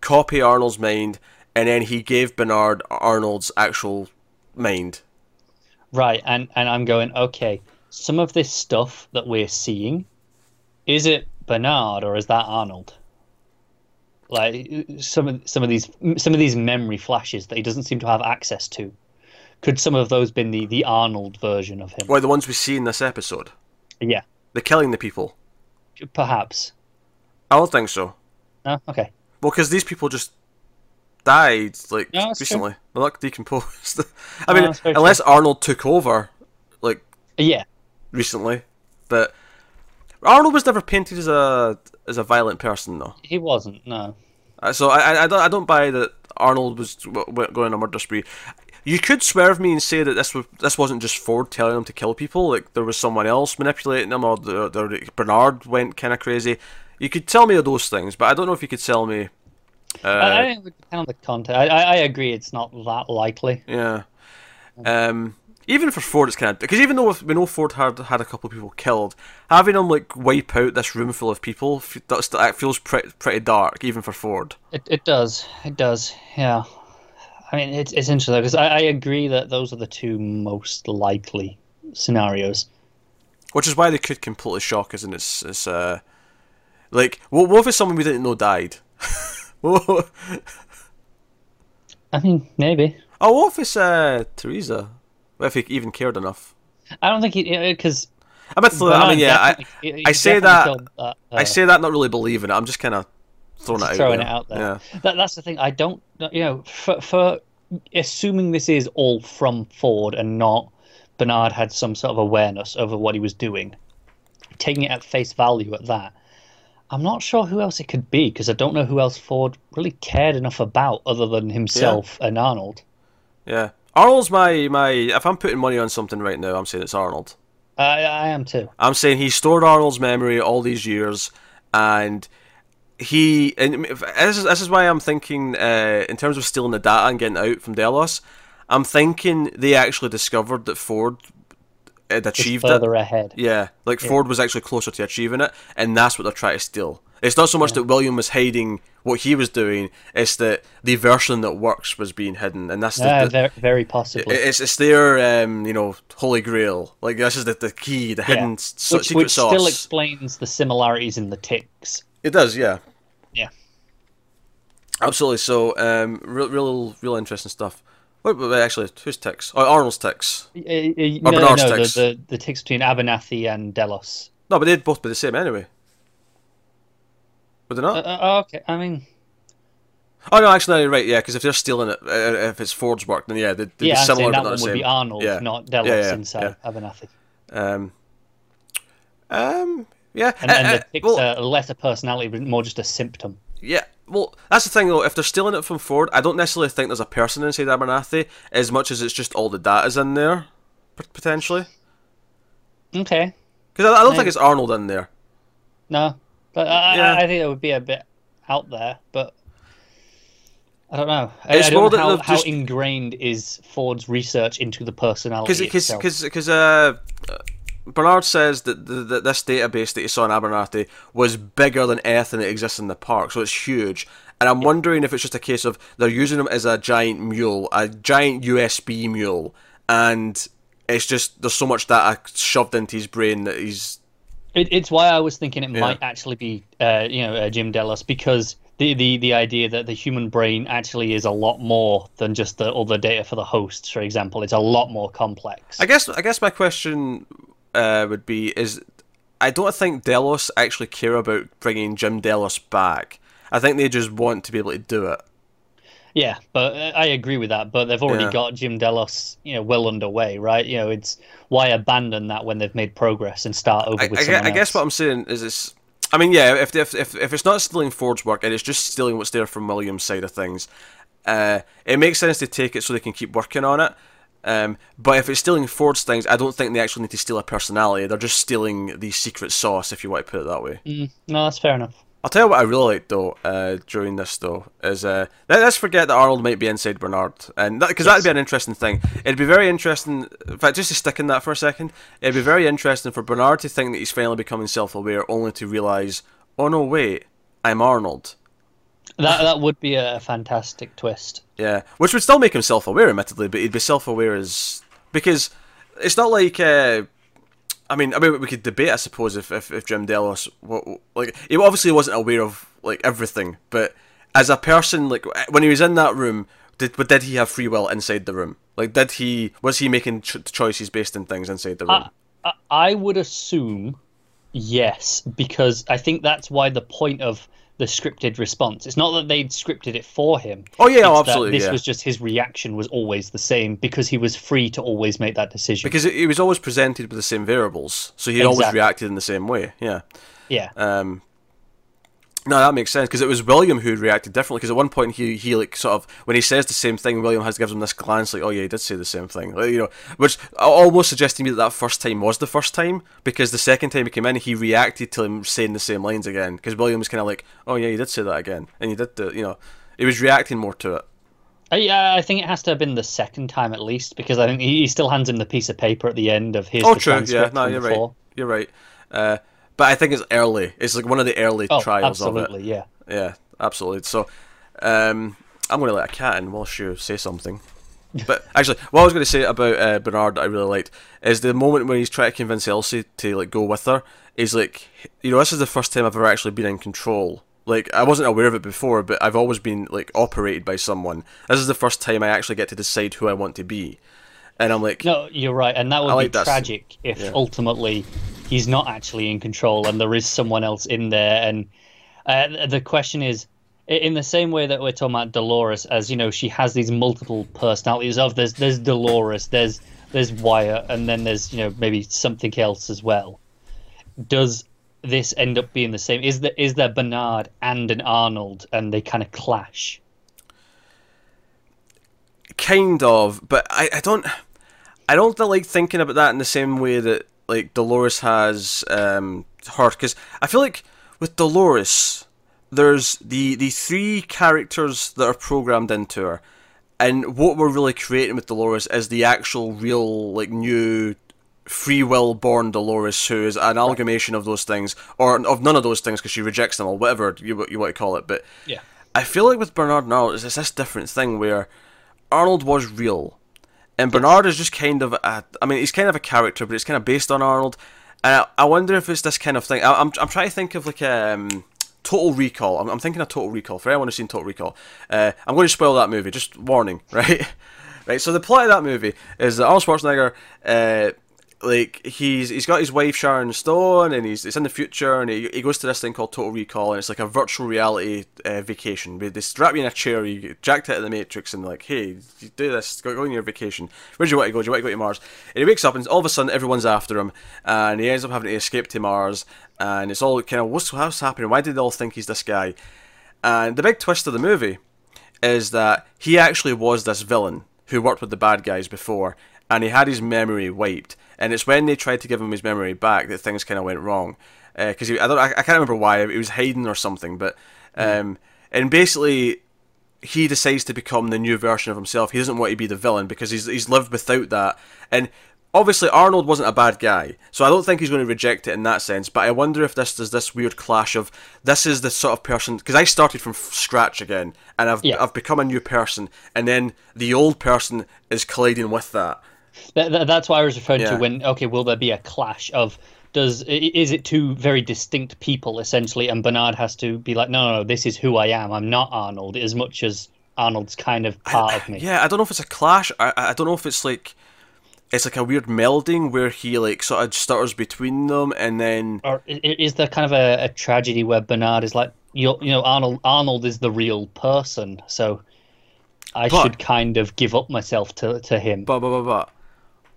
copy Arnold's mind, and then he gave Bernard Arnold's actual mind. Right, and and I'm going okay. Some of this stuff that we're seeing, is it Bernard or is that Arnold? Like some of some of these some of these memory flashes that he doesn't seem to have access to. Could some of those been the the Arnold version of him? Well, the ones we see in this episode, Yeah, They're killing the people. perhaps. I don't think so. No, okay. Well, because these people just died like Yeah, that's true. They're not decomposed. I mean, very unless Arnold took over, like Yeah, recently, but Arnold was never painted as a as a violent person, though. he wasn't. No. Uh, So I, I, don't I don't buy that Arnold was going on a murder spree. You could swerve me and say that this was this wasn't just Ford telling him to kill people. Like there was someone else manipulating him, or the, the Bernard went kind of crazy. You could tell me of those things, but I don't know if you could sell me. Uh, I, I think it would depend on the content. I, I, I agree. It's not that likely. yeah. Um. Even for Ford, it's kind of because even though we know Ford had had a couple of people killed, having him like wipe out this room full of people that's, that feels pretty pretty dark, even for Ford. It it does. It does. Yeah. I mean, it's it's interesting because I, I agree that those are the two most likely scenarios. Which is why they could completely shock us, and it's it's uh, like what, what if it's someone we didn't know died? oh, I mean, maybe. what if it's uh Theresa? What if he even cared enough? I don't think he because. I mean, I mean, yeah, I, I say that- I say that not really believing it. I'm just kind of throwing it out throwing there. it out there. Yeah, That, that's the thing. I don't, you know, for, for assuming this is all from Ford and not Bernard had some sort of awareness over what he was doing, taking it at face value at that. I'm not sure who else it could be because I don't know who else Ford really cared enough about other than himself and Arnold. yeah. Arnold's my my. If I'm putting money on something right now, I'm saying it's Arnold. I, I am too. I'm saying he stored Arnold's memory all these years, and he and this is, this is why I'm thinking uh, in terms of stealing the data and getting out from Delos. I'm thinking they actually discovered that Ford had achieved it. further ahead. Yeah, like Ford was actually closer to achieving it, and that's what they're trying to steal. It's not so much that William was hiding what he was doing; it's that the version that works was being hidden, and that's the, Yeah, the- very, very possibly. it's it's their um, you know holy grail. Like this is the, the key, the hidden so- which, secret which sauce. still explains the similarities in the tics. It does, yeah. Yeah. Absolutely. So, um, real, real, real interesting stuff. Wait, wait, wait, actually, who's tics? Oh, Arnold's tics. Uh, uh, no, no, tics. the, the, the tics between Abernathy and Delos. No, but they'd both be the same anyway. Would they not? Uh, uh, okay, I mean, oh no, actually, no, you're right. Yeah, because if they're stealing it, uh, if it's Ford's work, then yeah, they'd, they'd yeah, be similar, but not one the would be Arnold, Yeah. not Delos Yeah, yeah, inside Abernathy. Um, um, Yeah, and, uh, and uh, the tics well- a personality, but more just a symptom. Yeah, well, that's the thing though. If they're stealing it from Ford, I don't necessarily think there's a person inside Abernathy as much as it's just all the data's in there, potentially. Okay, Because I, I don't think it's Arnold in there. no, but I, Yeah. I, think it would be a bit out there, but. I don't know. I, It's more know how, how just- ingrained is Ford's research into the personality Because because because uh, uh, Bernard says that, the, that this database that he saw in Abernathy was bigger than anything that exists in the park, so it's huge. And I'm wondering if it's just a case of they're using him as a giant mule, a giant USB mule, and it's just there's so much data shoved into his brain that he's It, it's why I was thinking it Yeah. might actually be, uh, you know, uh, Jim Delos because the, the the idea that the human brain actually is a lot more than just the all the data for the hosts, for example. It's a lot more complex. I guess I guess my question uh, would be is I don't think Delos actually care about bringing Jim Delos back. I think they just want to be able to do it. Yeah, but uh, I agree with that. But they've already Yeah. got Jim Delos, you know, well underway, right? You know, it's why abandon that when they've made progress and start over I, with I, I guess what I'm saying is it's. I mean, yeah, if, if if if it's not stealing Ford's work and it's just stealing what's there from Williams' side of things, uh, it makes sense to take it so they can keep working on it. Um, but if it's stealing Ford's things, I don't think they actually need to steal a personality. They're just stealing the secret sauce, if you want to put it that way. Mm, no, that's fair enough. I'll tell you what I really like though uh, during this though is uh, let, let's forget that Arnold might be inside Bernard and because that'd be an interesting thing. It'd be very interesting. In fact, just to stick in that for a second, it'd be very interesting for Bernard to think that he's finally becoming self-aware, only to realize, oh no, wait, I'm Arnold. That that would be a fantastic twist. Yeah, which would still make him self-aware, admittedly, but he'd be self-aware as because it's not like. Uh, I mean, I mean, we could debate, I suppose, if if, if Jim Delos, what, like, he obviously wasn't aware of like everything, but as a person, like when he was in that room, did but did he have free will inside the room? Like, did he was he making ch- choices based on things inside the room? I, I would assume yes, because I think that's why the point of the scripted response. It's not that they'd scripted it for him. Oh, yeah, oh, absolutely, This yeah. was just his reaction was always the same because he was free to always make that decision. because he was always presented with the same variables, so he always reacted in the same way. Yeah. yeah, Um, no, that makes sense because it was William who reacted differently. Because at one point he he like sort of when he says the same thing, William has gives him this glance like, oh yeah, he did say the same thing, like, you know, which almost suggests to me that that first time was the first time because the second time he came in, he reacted to him saying the same lines again because William was kind of like, oh yeah, you did say that again, and he did the, you know, he was reacting more to it. I, yeah, I think it has to have been the second time at least because I think he, he still hands him the piece of paper at the end of his. Oh, true, yeah, no, you're before. right, you're right. Uh, but I think it's early. It's like one of the early Oh, trials of it. absolutely, yeah. Yeah, absolutely. So, um, I'm going to let a cat in whilst you say something. But actually, what I was going to say about uh, Bernard that I really liked is the moment when he's trying to convince Elsie to like go with her. He's like, you know, this is the first time I've ever actually been in control. Like, I wasn't aware of it before, but I've always been like operated by someone. This is the first time I actually get to decide who I want to be. And I'm like, No, you're right, and that would I be that tragic if yeah. ultimately he's not actually in control and there is someone else in there. And uh, the question is, in the same way that we're talking about Dolores, as you know, she has these multiple personalities. Of there's there's Dolores, there's there's Wyatt, and then there's you know maybe something else as well. Does this end up being the same? Is there is there Bernard and an Arnold, and they kind of clash? kind of, but I, I don't I don't like thinking about that in the same way that like Dolores has um, her because I feel like with Dolores there's the the three characters that are programmed into her, and what we're really creating with Dolores is the actual real like new free will born Dolores who is an amalgamation of those things or of none of those things because she rejects them or whatever you you want to call it, but. Yeah. I feel like with Bernard and Arnold, it's this different thing where Arnold was real, and Bernard is just kind of a. I mean, he's kind of a character, but it's kind of based on Arnold. And I, I wonder if it's this kind of thing. I, I'm I'm trying to think of like um. Total Recall. I'm, I'm thinking of Total Recall. For anyone who's seen Total Recall, uh, I'm going to spoil that movie. Just warning, right? right. So the plot of that movie is that Arnold Schwarzenegger uh, like he's he's got his wife Sharon Stone, and he's it's in the future, and he, he goes to this thing called Total Recall, and it's like a virtual reality uh, vacation. They, strap you in a chair, you get jacked out of the Matrix, and like, hey, do this, go, go on your vacation. Where do you want to go? Do you want to go to Mars? And he wakes up, and all of a sudden everyone's after him, and he ends up having to escape to Mars, and it's all kind of what's what's happening? Why did they all think he's this guy? And the big twist of the movie is that he actually was this villain who worked with the bad guys before, and he had his memory wiped. And it's when they tried to give him his memory back that things kind of went wrong. Because uh, I don't, I, I, can't remember why he was hiding or something, but um, mm. and basically he decides to become the new version of himself. He doesn't want to be the villain because he's he's lived without that. And obviously Arnold wasn't a bad guy, so I don't think he's going to reject it in that sense. But I wonder if this does this weird clash of this is the sort of person because I started from scratch again, and I've yeah. I've become a new person, and then the old person is colliding with that. That that's why I was referring yeah. to when okay, will there be a clash of does is it two very distinct people essentially, and Bernard has to be like, no, no, no, this is who I am. I'm not Arnold, as much as Arnold's kind of part I, of me. Yeah, I don't know if it's a clash. I I don't know if it's like it's like a weird melding where he like sort of stutters between them, and then or is there kind of a, a tragedy where Bernard is like, you you know, Arnold Arnold is the real person, so I but, should kind of give up myself to to him. But but but but.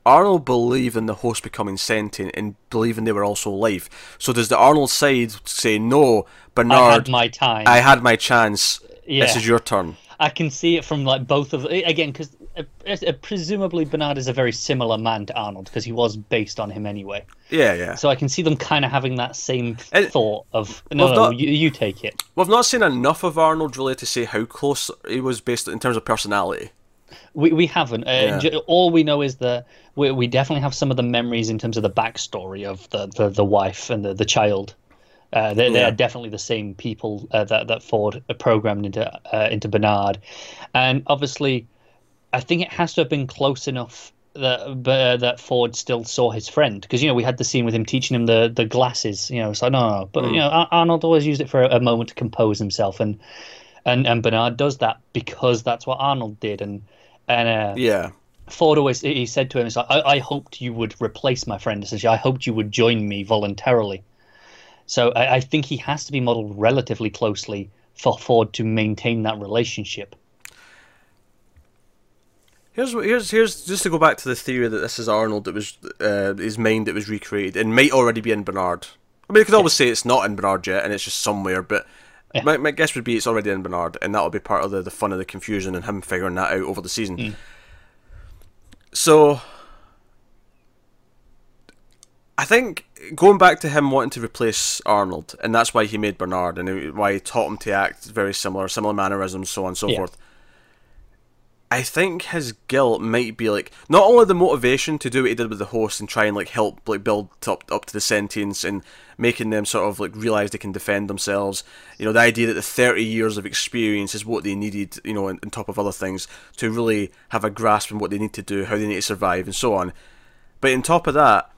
Arnold believed in the host becoming sentient and believing they were also alive. So does the Arnold side say no, Bernard? I had my time. I had my chance. Yeah. This is your turn. I can see it from like both of again because uh, uh, presumably Bernard is a very similar man to Arnold because he was based on him anyway. Yeah, yeah. So I can see them kind of having that same thought of no, no, not, you, you, take it. We've not seen enough of Arnold really to say how close he was based in terms of personality. We we haven't. Uh, yeah. all we know is that we we definitely have some of the memories in terms of the backstory of the the, the wife and the the child. Uh, they, they are definitely the same people uh, that that Ford programmed into uh, into Bernard, and obviously I think it has to have been close enough that uh, that Ford still saw his friend because you know we had the scene with him teaching him the the glasses. You know, so no, no, no. but mm. you know Arnold always used it for a, a, moment to compose himself, and and and Bernard does that because that's what Arnold did, and and uh, yeah. Ford always he said to him, "It's like I, I hoped you would replace my friend. Essentially, I hoped you would join me voluntarily." So I, I think he has to be modeled relatively closely for Ford to maintain that relationship. Here's here's here's just to go back to the theory that this is Arnold that was uh, his mind that was recreated and might already be in Bernard. I mean, you could yeah. always say it's not in Bernard yet and it's just somewhere, but yeah. my, my guess would be it's already in Bernard, and that'll be part of the, the fun of the confusion and him figuring that out over the season. Mm. So, I think going back to him wanting to replace Arnold, and that's why he made Bernard, and why he taught him to act very similar, similar mannerisms, so on and so yeah. forth. I think his guilt might be like not only the motivation to do what he did with the horse and try and like help like build up up to the sentience and making them sort of like realize they can defend themselves. You know, the idea that the thirty years of experience is what they needed. You know, on, on top of other things to really have a grasp on what they need to do, how they need to survive, and so on. But on top of that,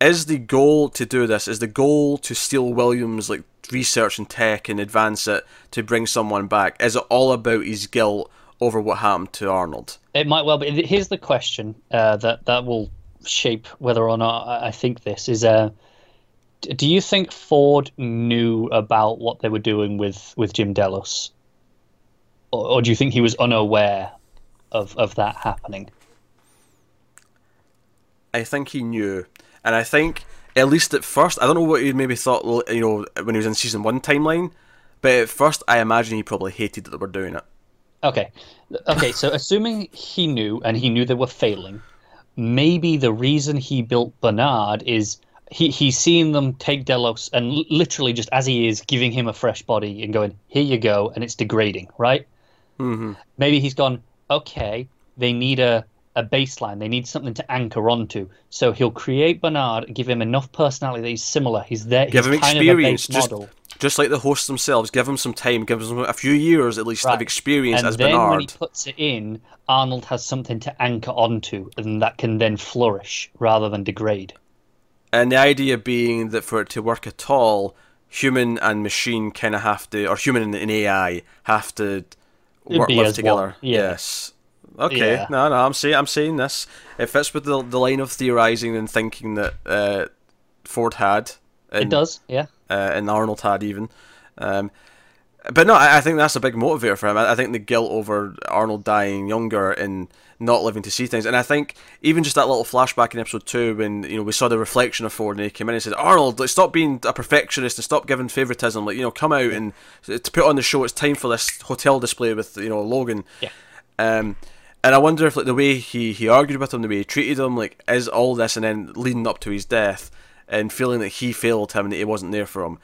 is the goal to do this? Is the goal to steal Williams like research and tech and advance it to bring someone back? Is it all about his guilt? Over what happened to Arnold? It might well be. Here's the question uh, that that will shape whether or not I think this is. Uh, do you think Ford knew about what they were doing with with Jim Delos, or, or do you think he was unaware of of that happening? I think he knew, and I think at least at first, I don't know what he maybe thought. You know, when he was in season one timeline, but at first, I imagine he probably hated that they were doing it. Okay. Okay, so assuming he knew and he knew they were failing, maybe the reason he built Bernard is he he's seeing them take Delos and literally just as he is giving him a fresh body and going, "Here you go," and it's degrading, right? Mm-hmm. Maybe he's gone, "Okay, they need a a baseline. They need something to anchor onto. So he'll create Bernard, give him enough personality that he's similar. He's there. Give he's him experience. Just, model just like the hosts themselves, give them some time, give them a few years at least right. of experience and as then Bernard. when he puts it in, Arnold has something to anchor onto, and that can then flourish rather than degrade. And the idea being that for it to work at all, human and machine kind of have to, or human and AI have to work live together. Yeah. Yes. Okay, Yeah. no, no, I'm saying I'm saying this. It fits with the the line of theorizing and thinking that uh, Ford had. It does, yeah. Uh, and Arnold had even. Um, but no, I, I think that's a big motivator for him. I, I think the guilt over Arnold dying younger and not living to see things, and I think even just that little flashback in episode two when you know we saw the reflection of Ford and he came in and said, "Arnold, like, stop being a perfectionist and stop giving favoritism. Like you know, come out and to put on the show. It's time for this hotel display with you know Logan." Yeah. Um, and I wonder if like the way he, he argued with him, the way he treated him, like is all this, and then leading up to his death, and feeling that he failed him and that he wasn't there for him,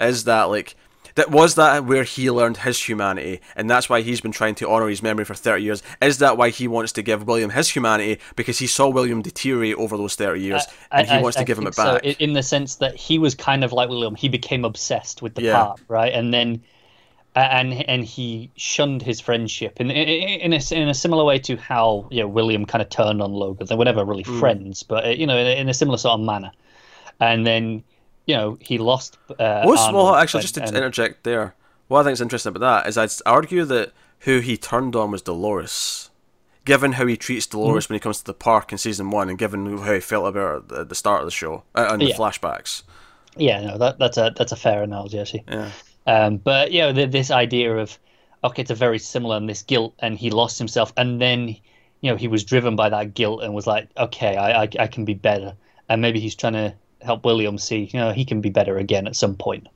is that like that was that where he learned his humanity, and that's why he's been trying to honor his memory for thirty years. Is that why he wants to give William his humanity because he saw William deteriorate over those thirty years, and he wants to give him it back? So, in the sense that he was kind of like William, he became obsessed with the Yeah. part, right? And then, and and he shunned his friendship in in a, in a similar way to how you know William kind of turned on Logan. They were never really Hmm. friends, but uh, you know, in a, in a similar sort of manner. And then, you know, he lost. Uh, Arnold well, actually, and- just to and- interject there, what I think is interesting about that is I'd argue that who he turned on was Dolores. Given how he treats Mm-hmm. Dolores when he comes to the park in season one, and given how he felt about her at the start of the show uh, and the Yeah. flashbacks, Yeah, no, that, that's a that's a fair analogy actually. yeah, Um, but you know, th this idea of okay, it's a very similar and this guilt, and he lost himself, and then you know he was driven by that guilt and was like, okay, I I, I can be better, and maybe he's trying to help William see, you know, he can be better again at some point.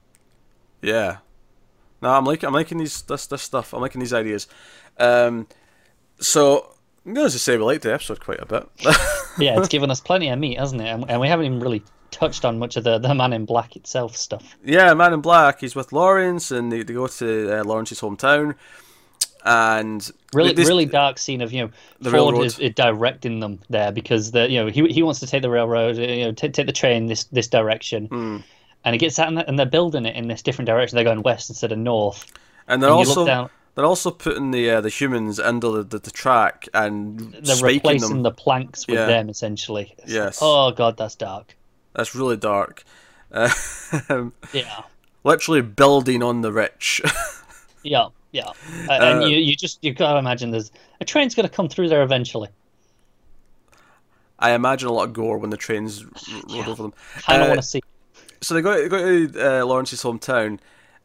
yeah. No, I'm like I'm liking these this this stuff. I'm liking these ideas. Um, so I'm going to say we liked the episode quite a bit. Yeah, it's given us plenty of meat, hasn't it? And, and we haven't even really touched on much of the the Man in Black itself stuff. yeah, Man in Black. He's with Lawrence, and they, they go to uh, Lawrence's hometown, and Really, this- really dark scene of you know The Ford railroad. is, is directing them there because the you know he he wants to take the railroad, you know, take take the train this this direction, Hmm. and it gets out and they're, building it in this different direction. They're going west instead of north. and they're and also down- they're also putting the uh, the humans under the, the, the track and They're replacing them. the planks with Yeah. them essentially. It's like, Yes. oh god, that's dark. That's really dark. Um, Yeah. literally building on the rich. Yeah. Yeah. Uh, and Uh, you, you just—you've gotta imagine there's a train's gonna come through there eventually. I imagine a lot of gore when the trains r- rode over them. I don't Uh, want to see. so they go, they go to uh, Lawrence's hometown,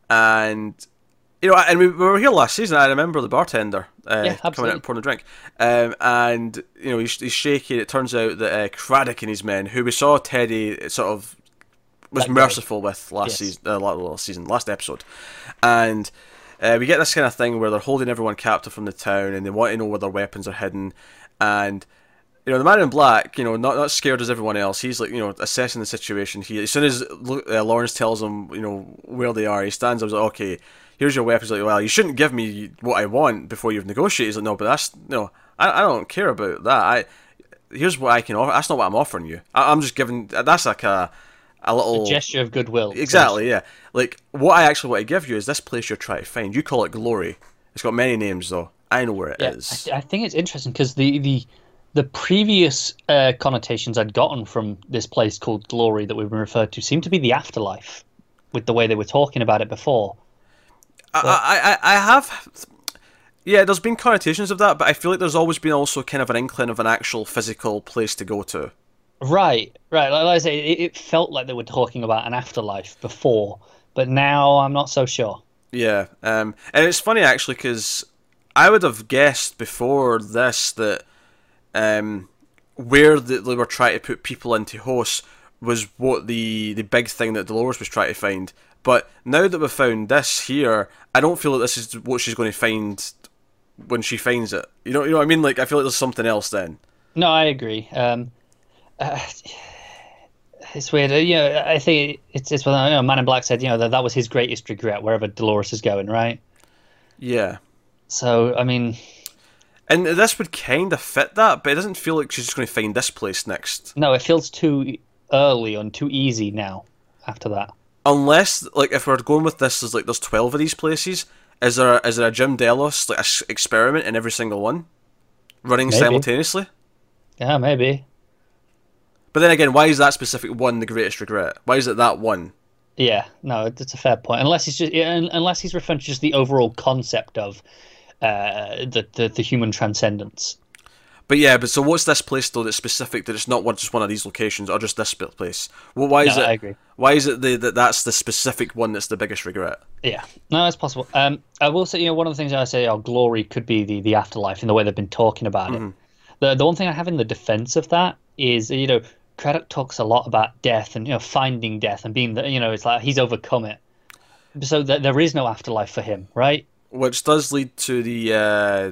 and you know, and we, we were here last season. I remember the bartender uh, Yeah, coming out and pouring a drink, um, and you know he's, he's shaking. It turns out that uh, Craddock and his men, who we saw Teddy sort of was merciful with last Yes. season, uh, last season, last episode, and. Uh, we get this kind of thing where they're holding everyone captive from the town, and they want to know where their weapons are hidden, and you know, the man in black, you know, not not scared as everyone else. He's like, you know, assessing the situation. He as soon as uh, Lawrence tells him, you know, where they are, he stands up. He's like, okay, here's your weapons. He's like, well, you shouldn't give me what I want before you've negotiated. He's like, no, but that's no, I, I don't care about that. I here's what I can offer. That's not what I'm offering you. I, I'm just giving. That's like a a little Gesture of goodwill. Exactly, yeah. Like what I actually want to give you is this place you're trying to find. You call it Glory. It's got many names though. I know where it Yeah, is. I, I think it's interesting because the the the previous uh, connotations I'd gotten from this place called Glory that we've been referred to seem to be the afterlife, with the way they were talking about it before. I, I, I have. Yeah, there's been connotations of that, but I feel like there's always been also kind of an inkling of an actual physical place to go to. Right, right. Like, I say, it, it felt like they were talking about an afterlife before, but now I'm not so sure. Yeah, um, and it's funny actually because I would have guessed before this that um, where the, they were trying to put people into hosts was what the the big thing that Dolores was trying to find. But now that we've found this here, I don't feel that this is what she's going to find when she finds it. You know, you know what I mean? Like I feel like there's something else then. No, I agree. Um, uh, it's weird. You know, I think it's it's what you know, Man in Black said. You know that that was his greatest regret wherever Dolores is going. Right. Yeah. So I mean, And this would kind of fit that, but it doesn't feel like she's just going to find this place next. no, it feels too early and too easy now. After that, Unless, like, if we're going with this, is like there's twelve of these places. Is there is there a Jim Delos like a s- experiment in every single one, running Maybe. simultaneously? yeah, maybe. But then again, why is that specific one the greatest regret? Why is it that one? Yeah, no, that's a fair point. Unless he's just yeah, unless he's referring to just the overall concept of uh, the, the the human transcendence. But yeah, but so what's this place though that's specific that it's not one, just one of these locations or just this place? Well, why is No, it? I agree. Why is it the, that that's the specific one that's the biggest regret? Yeah, no, it's possible. Um, I will say, you know, one of the things I say, oh, glory could be the, the afterlife in the way they've been talking about it. The the one thing I have in the defense of that is, you know, Craddock talks a lot about death and you know finding death and being, the, you know, it's like he's overcome it. So that there is no afterlife for him, right? Which does lead to the. Uh,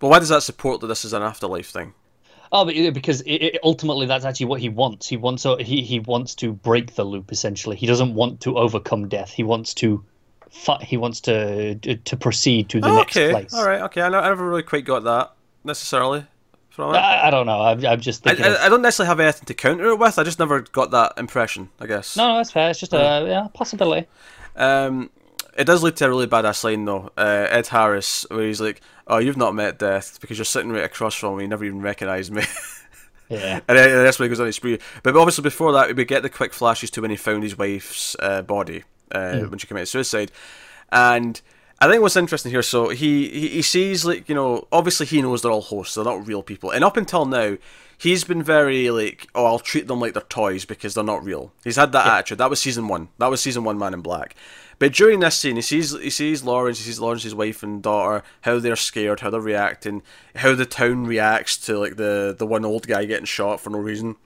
well, why does that support that this is an afterlife thing? Oh, but because it, it, ultimately that's actually what he wants. He wants he he wants to break the loop. Essentially, he doesn't want to overcome death. He wants to. He wants to to proceed to the Oh, next okay, place. all right, okay. I, I never really quite got that necessarily from it. I, I don't know. I'm, I'm just I, thinking. of, I, I don't necessarily have anything to counter it with. I just never got that impression. I guess. No, no, that's fair. It's just a yeah, possibility. Um, it does lead to a really badass line though. Uh, Ed Harris, where he's like, "Oh, you've not met death because you're sitting right across from me. You never even recognised me." Yeah. and then that's when he goes on his spree. But obviously, before that, we get the quick flashes to when he found his wife's uh, body uh, when she committed suicide, and. I think what's interesting here, so he, he he sees like you know, obviously he knows they're all hosts, they're not real people, and up until now, he's been very like, oh, I'll treat them like they're toys because they're not real. He's had that attitude. That was season one. That was season one, Man in Black. But during this scene, he sees he sees Lawrence, he sees Lawrence's wife and daughter, how they're scared, how they're reacting, how the town reacts to like the the one old guy getting shot for no reason.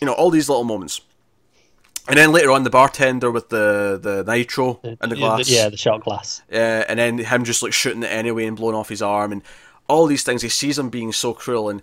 You know, all these little moments. And then later on, the bartender with the, the nitro and the Yeah, glass Yeah, the shot glass. uh, and then him just like shooting it anyway and blowing off his arm and all these things. He sees him being so cruel and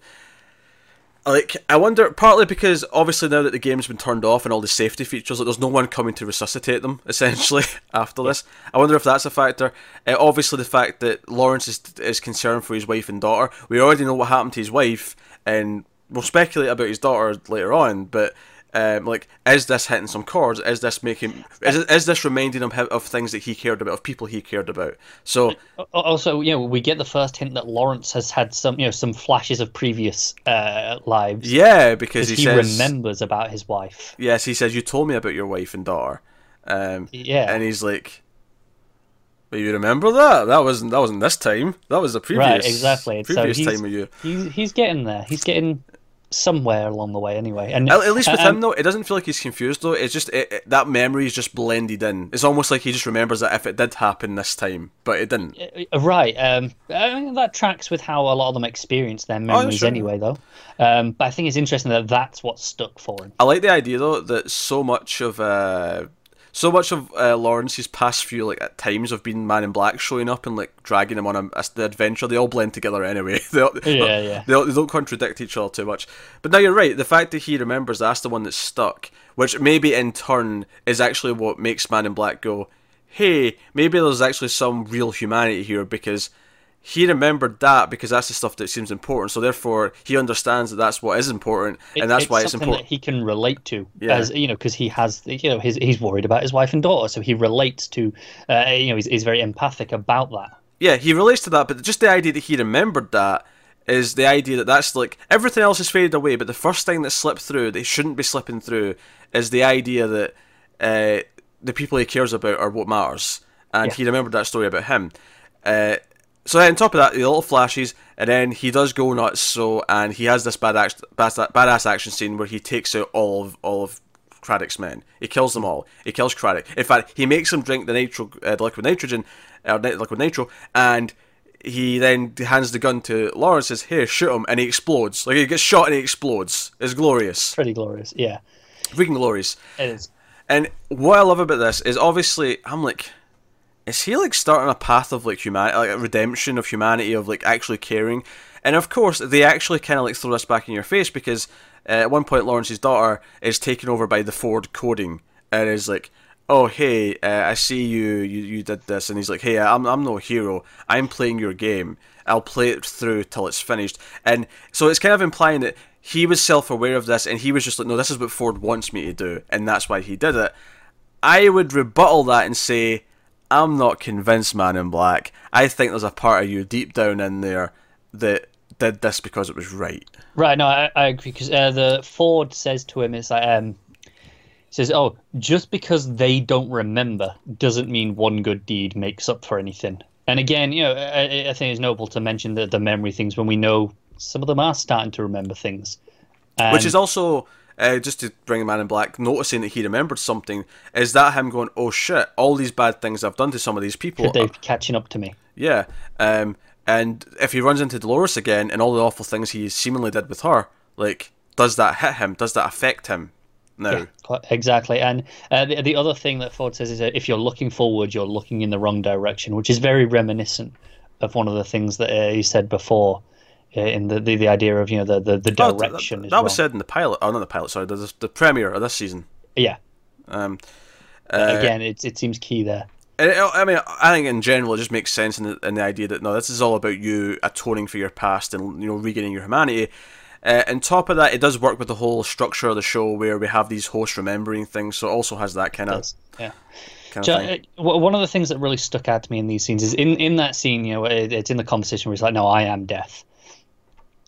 like I wonder partly because obviously now that the game's been turned off and all the safety features, like there's no one coming to resuscitate them essentially after this. I wonder if that's a factor. Uh, obviously, the fact that Lawrence is is concerned for his wife and daughter. We already know what happened to his wife, and we'll speculate about his daughter later on, but. Um, like, is this hitting some chords? Is this making? Is, is this reminding him of things that he cared about, of people he cared about? So, Also, you know, we get the first hint that Lawrence has had some, you know, some flashes of previous uh, lives. Yeah, because he, he says remembers about his wife. Yes, he says you told me about your wife and daughter. Um, Yeah. and he's like, "But you remember that? That wasn't that wasn't this time. That was the previous Right, exactly. So previous he's, time with you." he's he's getting there. He's getting somewhere along the way, anyway. And At, least with um, him though, it doesn't feel like he's confused though. It's just it, it- that memory is just blended in. It's almost like he just remembers that if it did happen this time, but it didn't. Uh, Right. Um, I mean, that tracks with how a lot of them experience their memories sure. anyway, though. Um, but I think it's interesting that that's what stuck for him. I like the idea though that so much of uh, so much of uh, Lawrence's past few like at times of being Man in Black showing up and like dragging him on a, a, the adventure. They all blend together anyway. they, all- Yeah, yeah. They, all- they don't contradict each other too much. But now you're right. The fact that he remembers that's the one that's stuck, which maybe in turn is actually what makes Man in Black go, "Hey, maybe there's actually some real humanity here because." He remembered that because that's the stuff that seems important. So therefore, he understands that that's what is important, It- and that's why it's important. that he can relate to, Yeah. as you know, because he has, you know, his, he's worried about his wife and daughter, so he relates to, uh, you know, he's, he's very empathic about that. Yeah, he relates to that, but just the idea that he remembered that is the idea that that's like everything else has faded away, but the first thing that slipped through that shouldn't be slipping through is the idea that uh, the people he cares about are what matters, and Yeah. he remembered that story about him. Uh, so on top of that, the little flashes, and then he does go nuts. So, and he has this bad act, badass, badass action scene where he takes out all of all of Craddock's men. He kills them all. He kills Craddock. In fact, he makes him drink the nitro, uh, the liquid nitrogen, or ni- liquid nitro, and he then hands the gun to Lawrence. Says, "Here, shoot him," and he explodes. Like he gets shot and he explodes. It's glorious, Pretty glorious, yeah. freaking glorious. It is. And what I love about this is obviously I'm like, is he like starting a path of like humanity, like a redemption of humanity, of like actually caring? And of course, they actually kind of like throw this back in your face because uh, at one point Lawrence's daughter is taken over by the Ford coding and is like, "Oh hey, uh, I see you, you you did this," and he's like, "Hey, I'm I'm no hero. I'm playing your game. I'll play it through till it's finished." And so it's kind of implying that he was self-aware of this and he was just like, "No, this is what Ford wants me to do," and that's why he did it. I would rebuttal that and say, I'm not convinced, Man in Black. I think there's a part of you deep down in there that did this because it was right. Right, no, I, I agree because uh, the Ford says to him, "It's like um, says, oh, just because they don't remember doesn't mean one good deed makes up for anything." And again, you know, I, I think it's noble to mention the, the memory things when we know some of them are starting to remember things. Which is also uh, just to bring a man in black, noticing that he remembered something. Is that him going, "Oh shit! All these bad things I've done to some of these people." they're catching up to me. Yeah. Um, and if he runs into Dolores again and all the awful things he seemingly did with her, like, does that hit him? Does that affect him? No. Yeah, exactly. And uh, the, the other thing that Ford says is that if you're looking forward, you're looking in the wrong direction, which is very reminiscent of one of the things that uh, he said before uh, in the, the the idea of you know the the, the Oh, direction. that was said in the pilot. Oh, not the pilot. Sorry, the, the premiere of this season. Yeah. Um, uh, Again, it it seems key there. It, I mean, I think in general, it just makes sense in the, in the idea that no, this is all about you atoning for your past and you know regaining your humanity. Uh, on top of that, it does work with the whole structure of the show where we have these hosts remembering things, so it also has that kind of Yeah. kind So, of thing. uh, one of the things that really stuck out to me in these scenes is in, in that scene, you know, it, it's in the conversation where he's like, "No, I am death."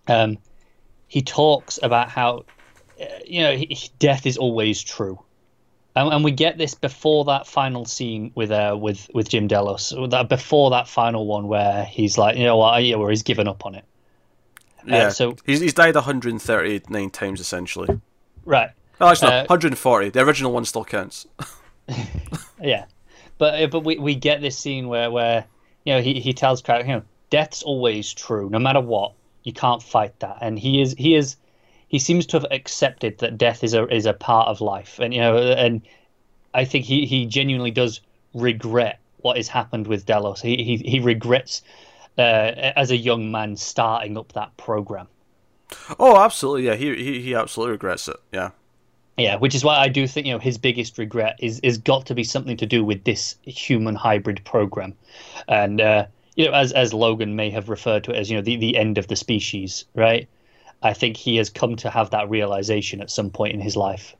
Um, he talks about how, uh, you know, he, he- death is always true, and, and we get this before that final scene with uh with with Jim Delos, that before that final one where he's like, you know what, yeah, where he's given up on it. yeah, uh, so- he's he's died 139 times essentially. Right. Oh, actually, no, Uh, 140. The original one still counts. Yeah, but uh, but we, we get this scene where where you know he, he tells Craig, you know, death's always true, no matter what. You can't fight that, and he is he is he seems to have accepted that death is a is a part of life, and you know, and I think he he genuinely does regret what has happened with Delos. He he he regrets. Uh, as a young man starting up that program, Oh, absolutely. Yeah, he he, he absolutely regrets it. Yeah. Yeah, which is why I do think you know his biggest regret is is got to be something to do with this human hybrid program, and uh, you know as as Logan may have referred to it as you know the the end of the species, right? I think he has come to have that realization at some point in his life.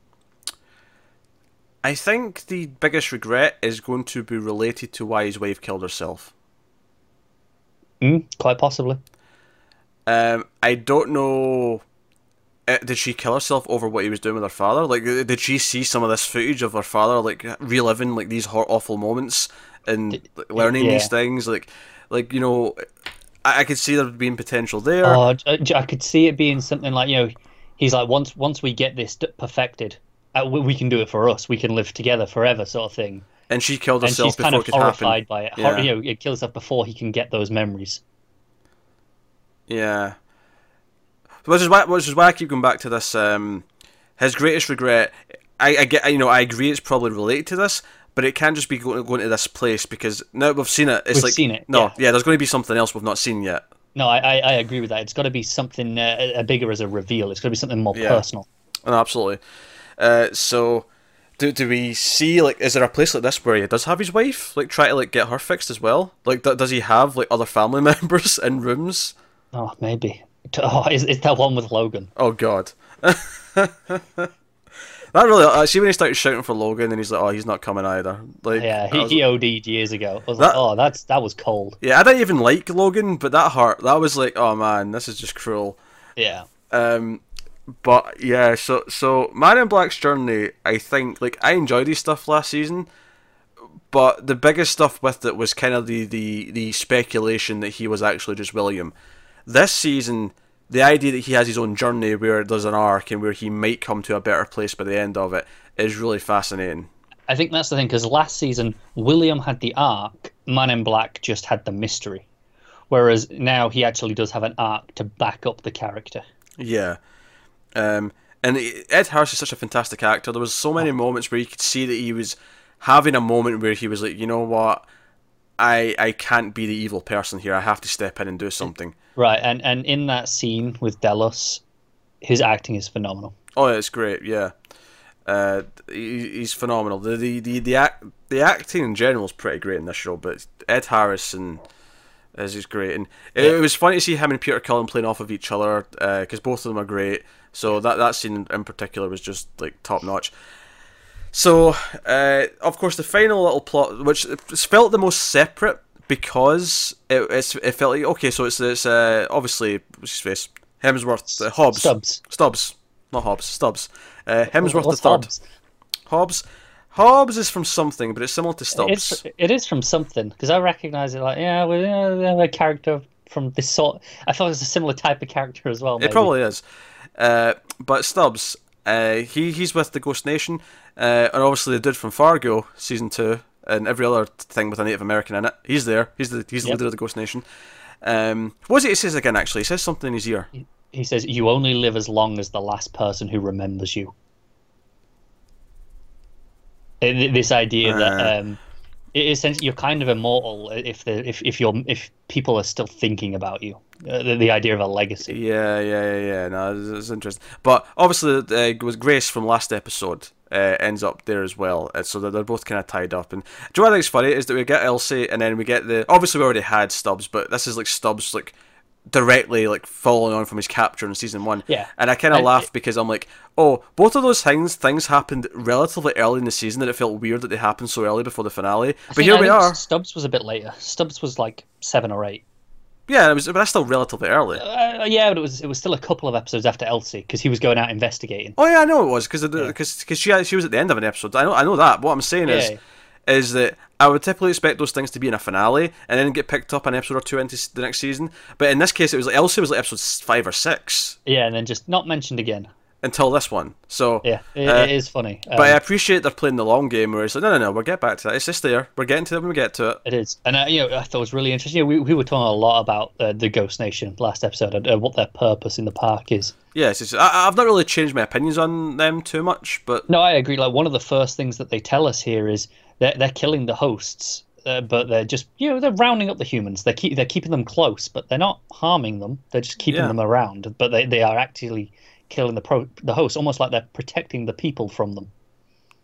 I think the biggest regret is going to be related to why his wife killed herself. Mm, quite possibly. Um, I don't know. Uh, did she kill herself over what he was doing with her father? Like, uh, did she see some of this footage of her father, like reliving like these hor- awful moments and like, learning yeah. these things? Like, like you know, I, I could see there being potential there. Oh, I I could see it being something like you know, he's like once once we get this perfected, uh, we, can do it for us. We can live together forever, sort of thing. and she killed herself And she's before kind of it could happen. horrified by it. Yeah. you know, it kills herself before he can get those memories. Yeah. Which is why, which is why I keep going back to this. Um, his greatest regret. I, I get, you know, I agree. It's probably related to this, but it can't just be going, going to this place because now we've seen it. It's We've like seen it, No, yeah. yeah. There's going to be something else we've not seen yet. No, I, I, agree with that. It's got to be something uh, a bigger as a reveal. It's got to be something more Yeah. personal. No, absolutely. Uh, so, do do we see like is there a place like this where he does have his wife like try to like get her fixed as well? Like, does he have like other family members in rooms? Oh, maybe. Oh, is, is that one with Logan? Oh God. That really, uh, see when he started shouting for Logan, and he's like, "Oh, he's not coming either." Like, Yeah, he, was- he OD'd years ago. I was like, oh, that's that was cold. yeah, I didn't even like Logan, but that hurt. That was like, oh man, this is just cruel. Yeah. Um, but yeah, so so Man in Black's journey, I think like I enjoyed his stuff last season, but the biggest stuff with it was kind of the the the speculation that he was actually just William. This season, the idea that he has his own journey where there's an arc and where he might come to a better place by the end of it is really fascinating. I think that's the thing because last season William had the arc, Man in Black just had the mystery, whereas now he actually does have an arc to back up the character. Yeah. Um, and Ed Harris is such a fantastic actor. There was so many moments where you could see that he was having a moment where he was like, you know what, I I can't be the evil person here. I have to step in and do something. Right, and and in that scene with Delos, his acting is phenomenal. Oh, it's great. Yeah. Uh, he, he's phenomenal. The the the the, act, the acting in general is pretty great in this show, but Ed Harris and is is great, and it, it was funny to see him and Peter Mullan playing off of each other because both of them are great. So that that scene in particular was just like top notch. So, uh, of course, the final little plot, which felt the most separate because it it's, it felt like okay, so it's it's uh, obviously what's his face Hemsworth, uh, Hobbs, Stubbs. Stubbs, not Hobbs, Stubbs, uh, Hemsworth What's the third. Hobbs? Hobbs Hobbs is from something, but it's similar to Stubbs. It's, it is from something because I recognize it. Like, yeah, we have a character from this sort. I thought it was a similar type of character as well. Maybe. It probably is. Uh, but Stubbs, uh, he he's with the Ghost Nation, uh, and obviously the dude from Fargo season two and every other thing with a Native American in it. He's there. He's the he's the Yep. leader of the Ghost Nation. Um, what is it he says again? Actually, he says something in his ear. He says, "You only live as long as the last person who remembers you." Uh, This idea Uh. that um, it is you're kind of immortal if the if if you're if people are still thinking about you. Uh, the, the idea of a legacy. Yeah, yeah, yeah, yeah. No, it's, interesting. But obviously, uh, was Grace from last episode uh, ends up there as well, uh, so they're, both kind of tied up. And do you know what I think's funny is that we get Elsie, and then we get the. Obviously, we already had Stubbs, but this is like Stubbs like directly like following on from his capture in season one. Yeah. And I kind of laughed because I'm like, oh, both of those things things happened relatively early in the season that it felt weird that they happened so early before the finale. I But here I we are. Stubbs was a bit later. Stubbs was like seven or eight. Yeah, it was, but that's still relatively early. Uh, yeah, but it was it was still a couple of episodes after Elsie because he was going out investigating. Oh yeah, I know it was because Yeah. because she she was at the end of an episode. I know I know that. What I'm saying is Yeah. is that I would typically expect those things to be in a finale and then get picked up an episode or two into the next season. But in this case, it was like Elsie was like episode five or six Yeah, and then just not mentioned again. Until this one. So Yeah, it, uh, it is funny. Um, But I appreciate they're playing the long game where it's like, no, no, no, we'll get back to that. It's just there. We're getting to it when we get to it. It is, and uh, you know, I thought it was really interesting. You know, we we were talking a lot about uh, the Ghost Nation last episode and uh, what their purpose in the park is. Yes, it's, I, I've not really changed my opinions on them too much, but No, I agree. Like one of the first things that they tell us here is they're they're killing the hosts, uh, but they're just you know they're rounding up the humans. They're keep they're keeping them close, but they're not harming them. They're just keeping Yeah. them around. But they, they are actually killing the pro the hosts, almost like they're protecting the people from them.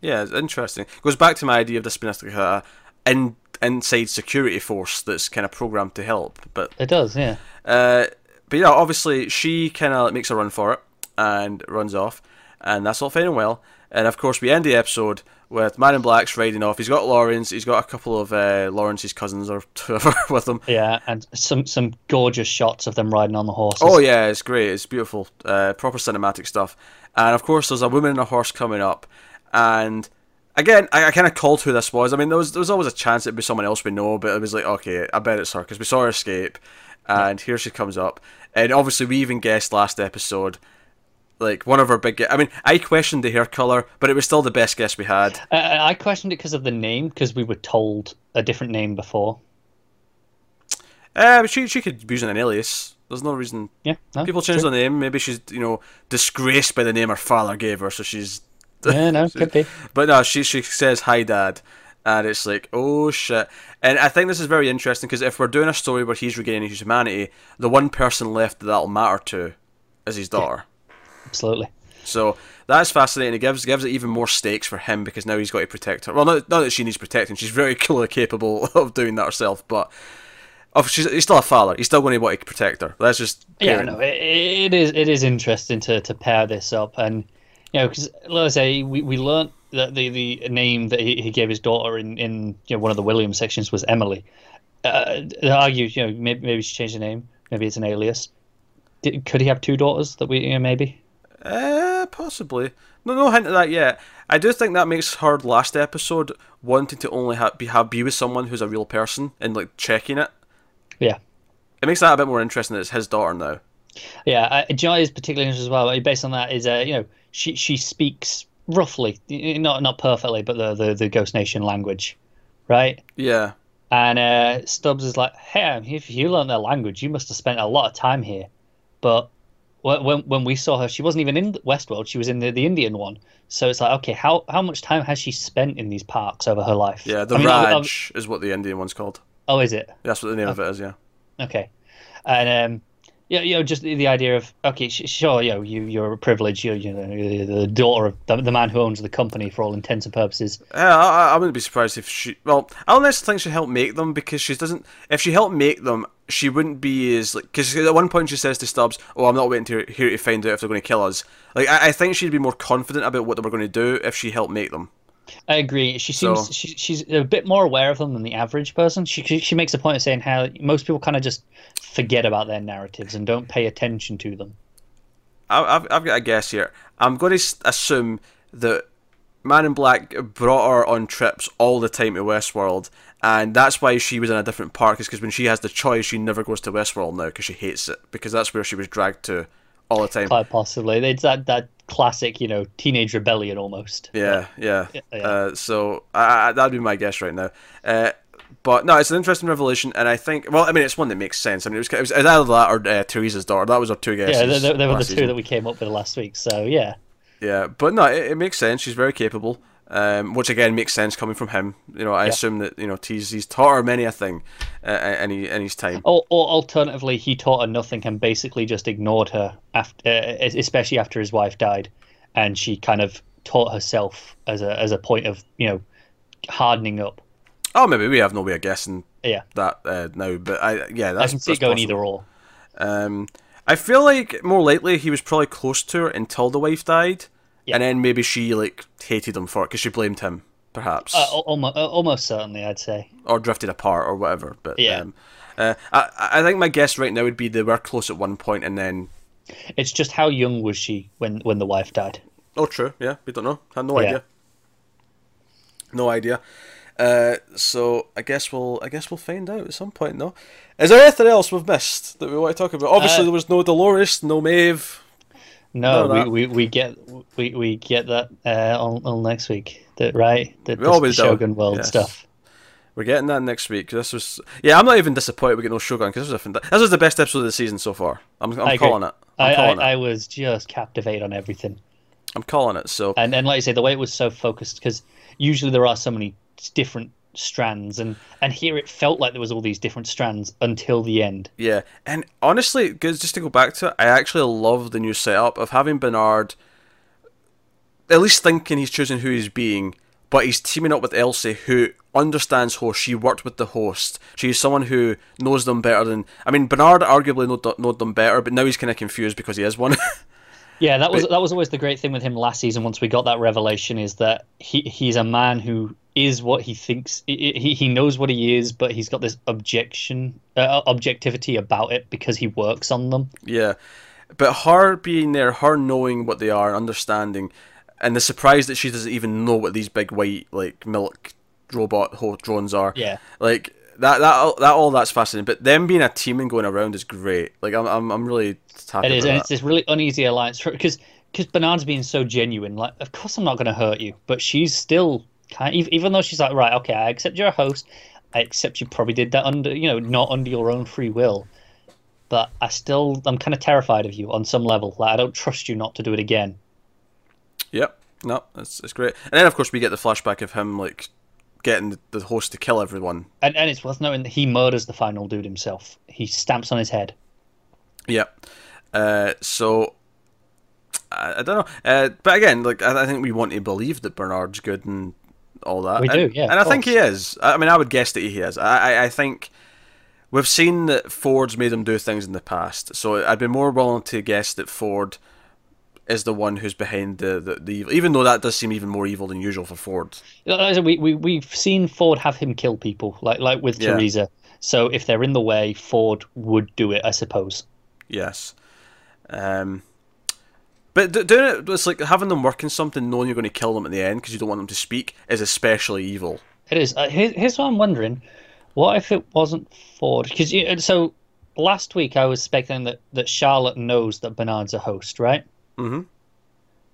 yeah, it's interesting. It Goes back to my idea of this being like a in, inside security force that's kind of programmed to help, but It does, yeah. Uh, but yeah, obviously she kind of makes a run for it and runs off, and that's all fine and well. And of course, we end the episode with Man in Black's riding off. He's got Lawrence. He's got a couple of uh, Lawrence's cousins or whatever with him. Yeah, and some some gorgeous shots of them riding on the horses. Oh yeah, it's great. It's beautiful. Uh, proper cinematic stuff. And of course, there's a woman and a horse coming up, and. Again, I, I kind of called who this was. I mean, there was there was always a chance it'd be someone else we know, but it was like, okay, I bet it's her because we saw her escape, and here she comes up. And obviously, we even guessed last episode, like one of our big. I mean, I questioned the hair color, but it was still the best guess we had. Uh, I questioned it because of the name, because we were told a different name before. Uh, but she she could be using an alias. There's no reason Yeah, no, people change their name. Maybe she's you know disgraced by the name her father gave her, so she's Yeah, no, could be. But no, she she says hi, dad, and it's like oh shit. And I think this is very interesting because if we're doing a story where he's regaining his humanity, the one person left that that'll matter to is his daughter. Absolutely. So that's fascinating. It gives gives it even more stakes for him because now he's got to protect her. Well, not, not that she needs protecting; she's very clearly capable of doing that herself. But oh, she's he's still a father. He's still going to want to protect her. That's just Yeah, no, it, it is it is interesting to, to pair this up, and you know, because let's say we, we learned that the, the name that he, he gave his daughter in, in you know one of the Williams sections was Emily. Uh, they argued, you know, maybe, maybe she changed the name, maybe it's an alias. Did, could he have two daughters that we you know, maybe? Uh, possibly. No, no hint of that yet. I do think that makes her last episode wanting to only ha- be have be with someone who's a real person and like checking it. Yeah. It makes that a bit more interesting that it's his daughter now. Yeah, uh, Joy is particularly interesting as well. Based on that, is uh, you know she she speaks roughly, not not perfectly, but the the, the Ghost Nation language, right? Yeah. And uh, Stubbs is like, "Hey, if you learn their language, you must have spent a lot of time here." But when when we saw her, she wasn't even in Westworld; she was in the, the Indian one. So it's like, okay, how how much time has she spent in these parks over her life? Yeah, the I mean, ob- ob- Raj is what the Indian one's called. oh, is it? That's what the name of it is, yeah. Okay, and um, yeah, you know, just the, the idea of okay, sh- sure, you know, you you're a privilege, you're you know you're the daughter of the, the man who owns the company for all intents and purposes. Yeah, I, I wouldn't be surprised if she. Well, I don't necessarily think she helped make them because she doesn't. If she helped make them, she wouldn't be as like. Because at one point she says to Stubbs, "Oh, I'm not waiting to here to find out if they're going to kill us." Like, I, I think she'd be more confident about what they were going to do if she helped make them. I agree. She seems So- she, she's a bit more aware of them than the average person. She she, makes a point of saying how most people kind of just forget about their narratives and don't pay attention to them. I, I've, I've got a guess here. I'm going to assume that Man in Black brought her on trips all the time to Westworld, and that's why she was in a different park. Is because when she has the choice, she never goes to Westworld now because she hates it because that's where she was dragged to all the time. Quite possibly. It's that that classic, you know, teenage rebellion almost. Yeah, yeah. Yeah. Uh, so I, I, that'd be my guess right now. Uh, but no, it's an interesting revelation, and I think, well, I mean, it's one that makes sense. I mean, it was, it was either that or uh, Theresa's daughter. That was our two guesses. Yeah, they, they, they were the two season. that we came up with last week. So yeah, Yeah, but no, it, it makes sense. She's very capable, um, which again makes sense coming from him. You know, I Yeah. assume that you know he's he's taught her many a thing, uh, he- in his time. or, or alternatively, he taught her nothing and basically just ignored her after, uh, especially after his wife died, and she kind of taught herself as a as a point of you know hardening up. Oh, maybe we have no way of guessing Yeah, that uh, now, but I yeah, I that's can see it going possible. either or. Um, I feel like more likely he was probably close to her until the wife died, Yeah. and then maybe she like hated him for it because she blamed him, perhaps, Uh, almost, almost certainly, I'd say. or drifted apart or whatever. But Yeah. um, uh, I I think my guess right now would be they were close at one point, and then It's just how young was she when when the wife died? oh, true, yeah, we don't know, had no Yeah. idea, no idea. Uh, so I guess we'll I guess we'll find out at some point. No, is there anything else we've missed that we want to talk about? Obviously, Uh, there was no Dolores, no Maeve. No, we, we, we get we, we get that uh, on, on next week. That right? The, We the always do, Shogun World yes. stuff. We're getting that next week. This was yeah. I'm not even disappointed we get no Shogun because this was a this was the best episode of the season so far. I'm, I'm I calling it. I'm I, calling I, I it. was just captivated on everything, I'm calling it. So and and like I say, the way it was so focused because usually there are so many different strands, and and here it felt like there was all these different strands until the end. yeah, and honestly, just to go back to it, I actually love the new setup of having Bernard. At least thinking he's choosing who he's being, but he's teaming up with Elsie, who understands host. She worked with the host. She's someone who knows them better than. I mean, Bernard arguably know, know them better, but now he's kind of confused because he is one. Yeah, that was that was always the great thing with him last season. Once we got that revelation, is that he he's a man who is what he thinks. He he knows what he is, but he's got this objection, uh, objectivity about it because he works on them. Yeah, but her being there, her knowing what they are, understanding, and the surprise that she doesn't even know what these big white like milk robot drones are. Yeah. like that that that all that's fascinating. But them being a team and going around is great. Like I'm I'm, I'm really happy. It is, and that. it's this really uneasy alliance because because Bernard's being so genuine. Like, of course I'm not going to hurt you, but she's still kind. Even, even though she's like, right, okay, I accept you're a host. I accept you probably did that under, you know, not under your own free will. But I still, I'm kind of terrified of you on some level. Like, I don't trust you not to do it again. Yep. No, it's it's great. And then of course we get the flashback of him like getting the, host to kill everyone. And and it's worth noting that he murders the final dude himself. He stamps on his head. Yep. Uh, so I, I don't know, uh, but again, like I, I think we want to believe that Bernard's good and all that. We and, do, yeah, and I think he is. I I mean, I would guess that he is. I, I, I think we've seen that Ford's made him do things in the past, so I'd be more willing to guess that Ford is the one who's behind the, the, the evil, even though that does seem even more evil than usual for Ford. We, we we've seen Ford have him kill people, like like with Yeah. Theresa. So if they're in the way, Ford would do it, I suppose. Yes. Um, but doing it, it's like having them work in something, knowing you're going to kill them at the end because you don't want them to speak, is especially evil. It is. Uh, here, here's what I'm wondering: what if it wasn't Ford? Because so last week I was speculating that that Charlotte knows that Bernard's a host, right? Mhm.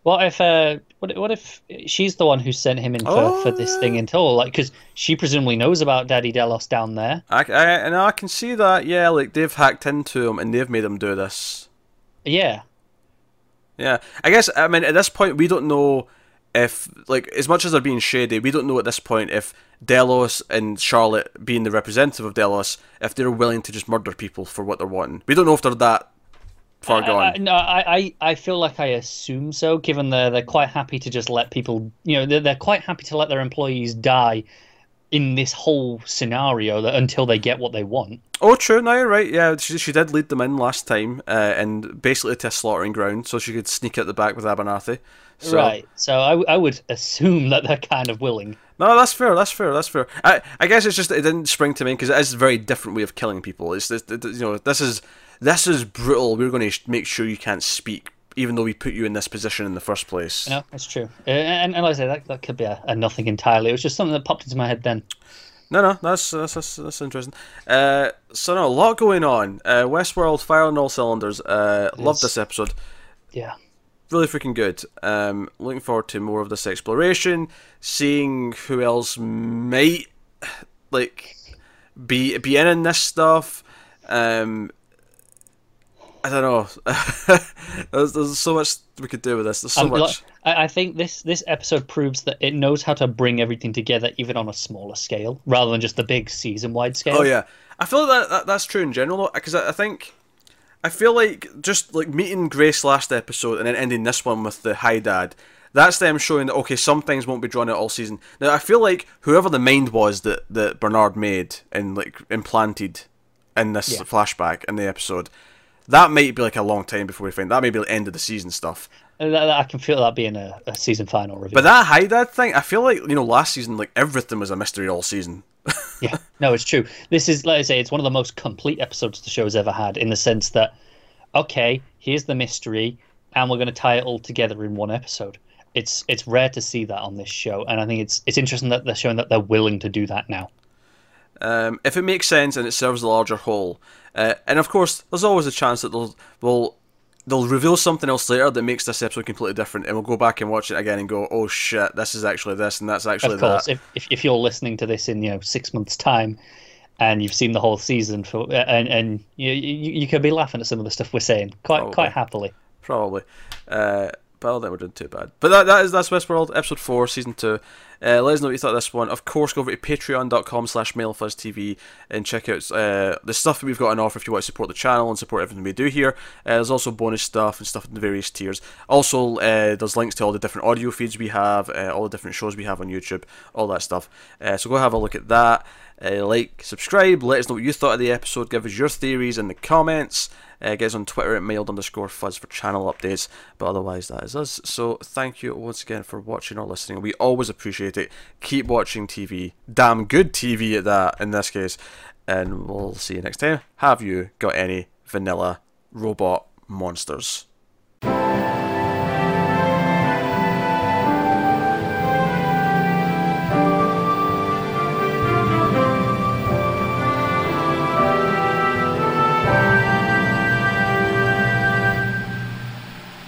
What if uh, what what if she's the one who sent him in for, Oh, for this thing in total? Like, because she presumably knows about Daddy Delos down there. I, I, and I can see that, yeah, like they've hacked into him and they've made him do this. Yeah, Yeah, I guess, I mean, at this point, we don't know if, like, as much as they're being shady, we don't know at this point if Delos and Charlotte, being the representative of Delos, if they're willing to just murder people for what they're wanting. We don't know if they're that far gone. I, no, I, I I feel like I assume so, given they're they're quite happy to just let people, you know, they're, they're quite happy to let their employees die in this whole scenario that, until they get what they want. Oh, true. No, you're right. Yeah, she, she did lead them in last time, uh, and basically to a slaughtering ground, so she could sneak out the back with Abernathy. So, Right. So I, I would assume that they're kind of willing. No, that's fair. That's fair. That's fair. I, I guess it's just it didn't spring to me because it is a very different way of killing people. It's this, it- you know, this is this is brutal. We're going to make sure you can't speak even though we put you in this position in the first place. No, that's true. Uh, and, and like I say, that, that could be a, a nothing entirely. It was just something that popped into my head then. No, no, that's that's that's, that's interesting. Uh, so no, a lot going on. Uh, Westworld fire on all cylinders. Uh, love this episode. Yeah. Really freaking good. Um, looking forward to more of this exploration, seeing who else might like be be in in this stuff. Um, I don't know. there's, there's so much we could do with this. There's so much. like, I, think this this episode proves that it knows how to bring everything together, even on a smaller scale, rather than just the big season wide scale. Oh yeah, I feel like that, that that's true in general though, because I, I think I feel like just like meeting Grace last episode and then ending this one with the hi dad. That's them showing that okay, some things won't be drawn out all season. Now I feel like whoever the mind was that that Bernard made and like implanted in this Yeah. flashback in the episode, that might be like a long time before we find that. May be the end of the season stuff. Uh, that- that- I can feel that being a, a season final review. But that hi dad thing, I feel like you know last season like everything was a mystery all season. yeah, no, it's true. This is, like I say, it's one of the most complete episodes the show's ever had in the sense that, okay, here's the mystery, and we're going to tie it all together in one episode. It's it's rare to see that on this show, and I think it's it's interesting that they're showing that they're willing to do that now. Um, if it makes sense and it serves the larger whole. Uh, and of course, there's always a chance that they'll will they'll reveal something else later that makes this episode completely different, and we'll go back and watch it again and go, "Oh shit, this is actually this, and that's actually Of course, that." if, if if you're listening to this in you know six months' time, and you've seen the whole season for and and you you, you could be laughing at some of the stuff we're saying quite Probably. quite happily. Probably. Uh, think we're doing too bad. But that, that is that's Westworld episode four, season two. Uh, let us know what you thought of this one. Of course, go over to patreon.com slash mildfuzztv and check out uh, the stuff that we've got on offer if you want to support the channel and support everything we do here. Uh, there's also bonus stuff and stuff in the various tiers. Also, uh, there's links to all the different audio feeds we have, uh, all the different shows we have on YouTube, all that stuff. Uh, so go have a look at that. Uh, like, subscribe, let us know what you thought of the episode, give us your theories in the comments. Uh, get us on Twitter at mild underscore fuzz for channel updates. But otherwise, that is us. So thank you once again for watching or listening. We always appreciate it. Keep watching TV. Damn good TV at that, in this case. And we'll see you next time. Have you got any vanilla robot monsters?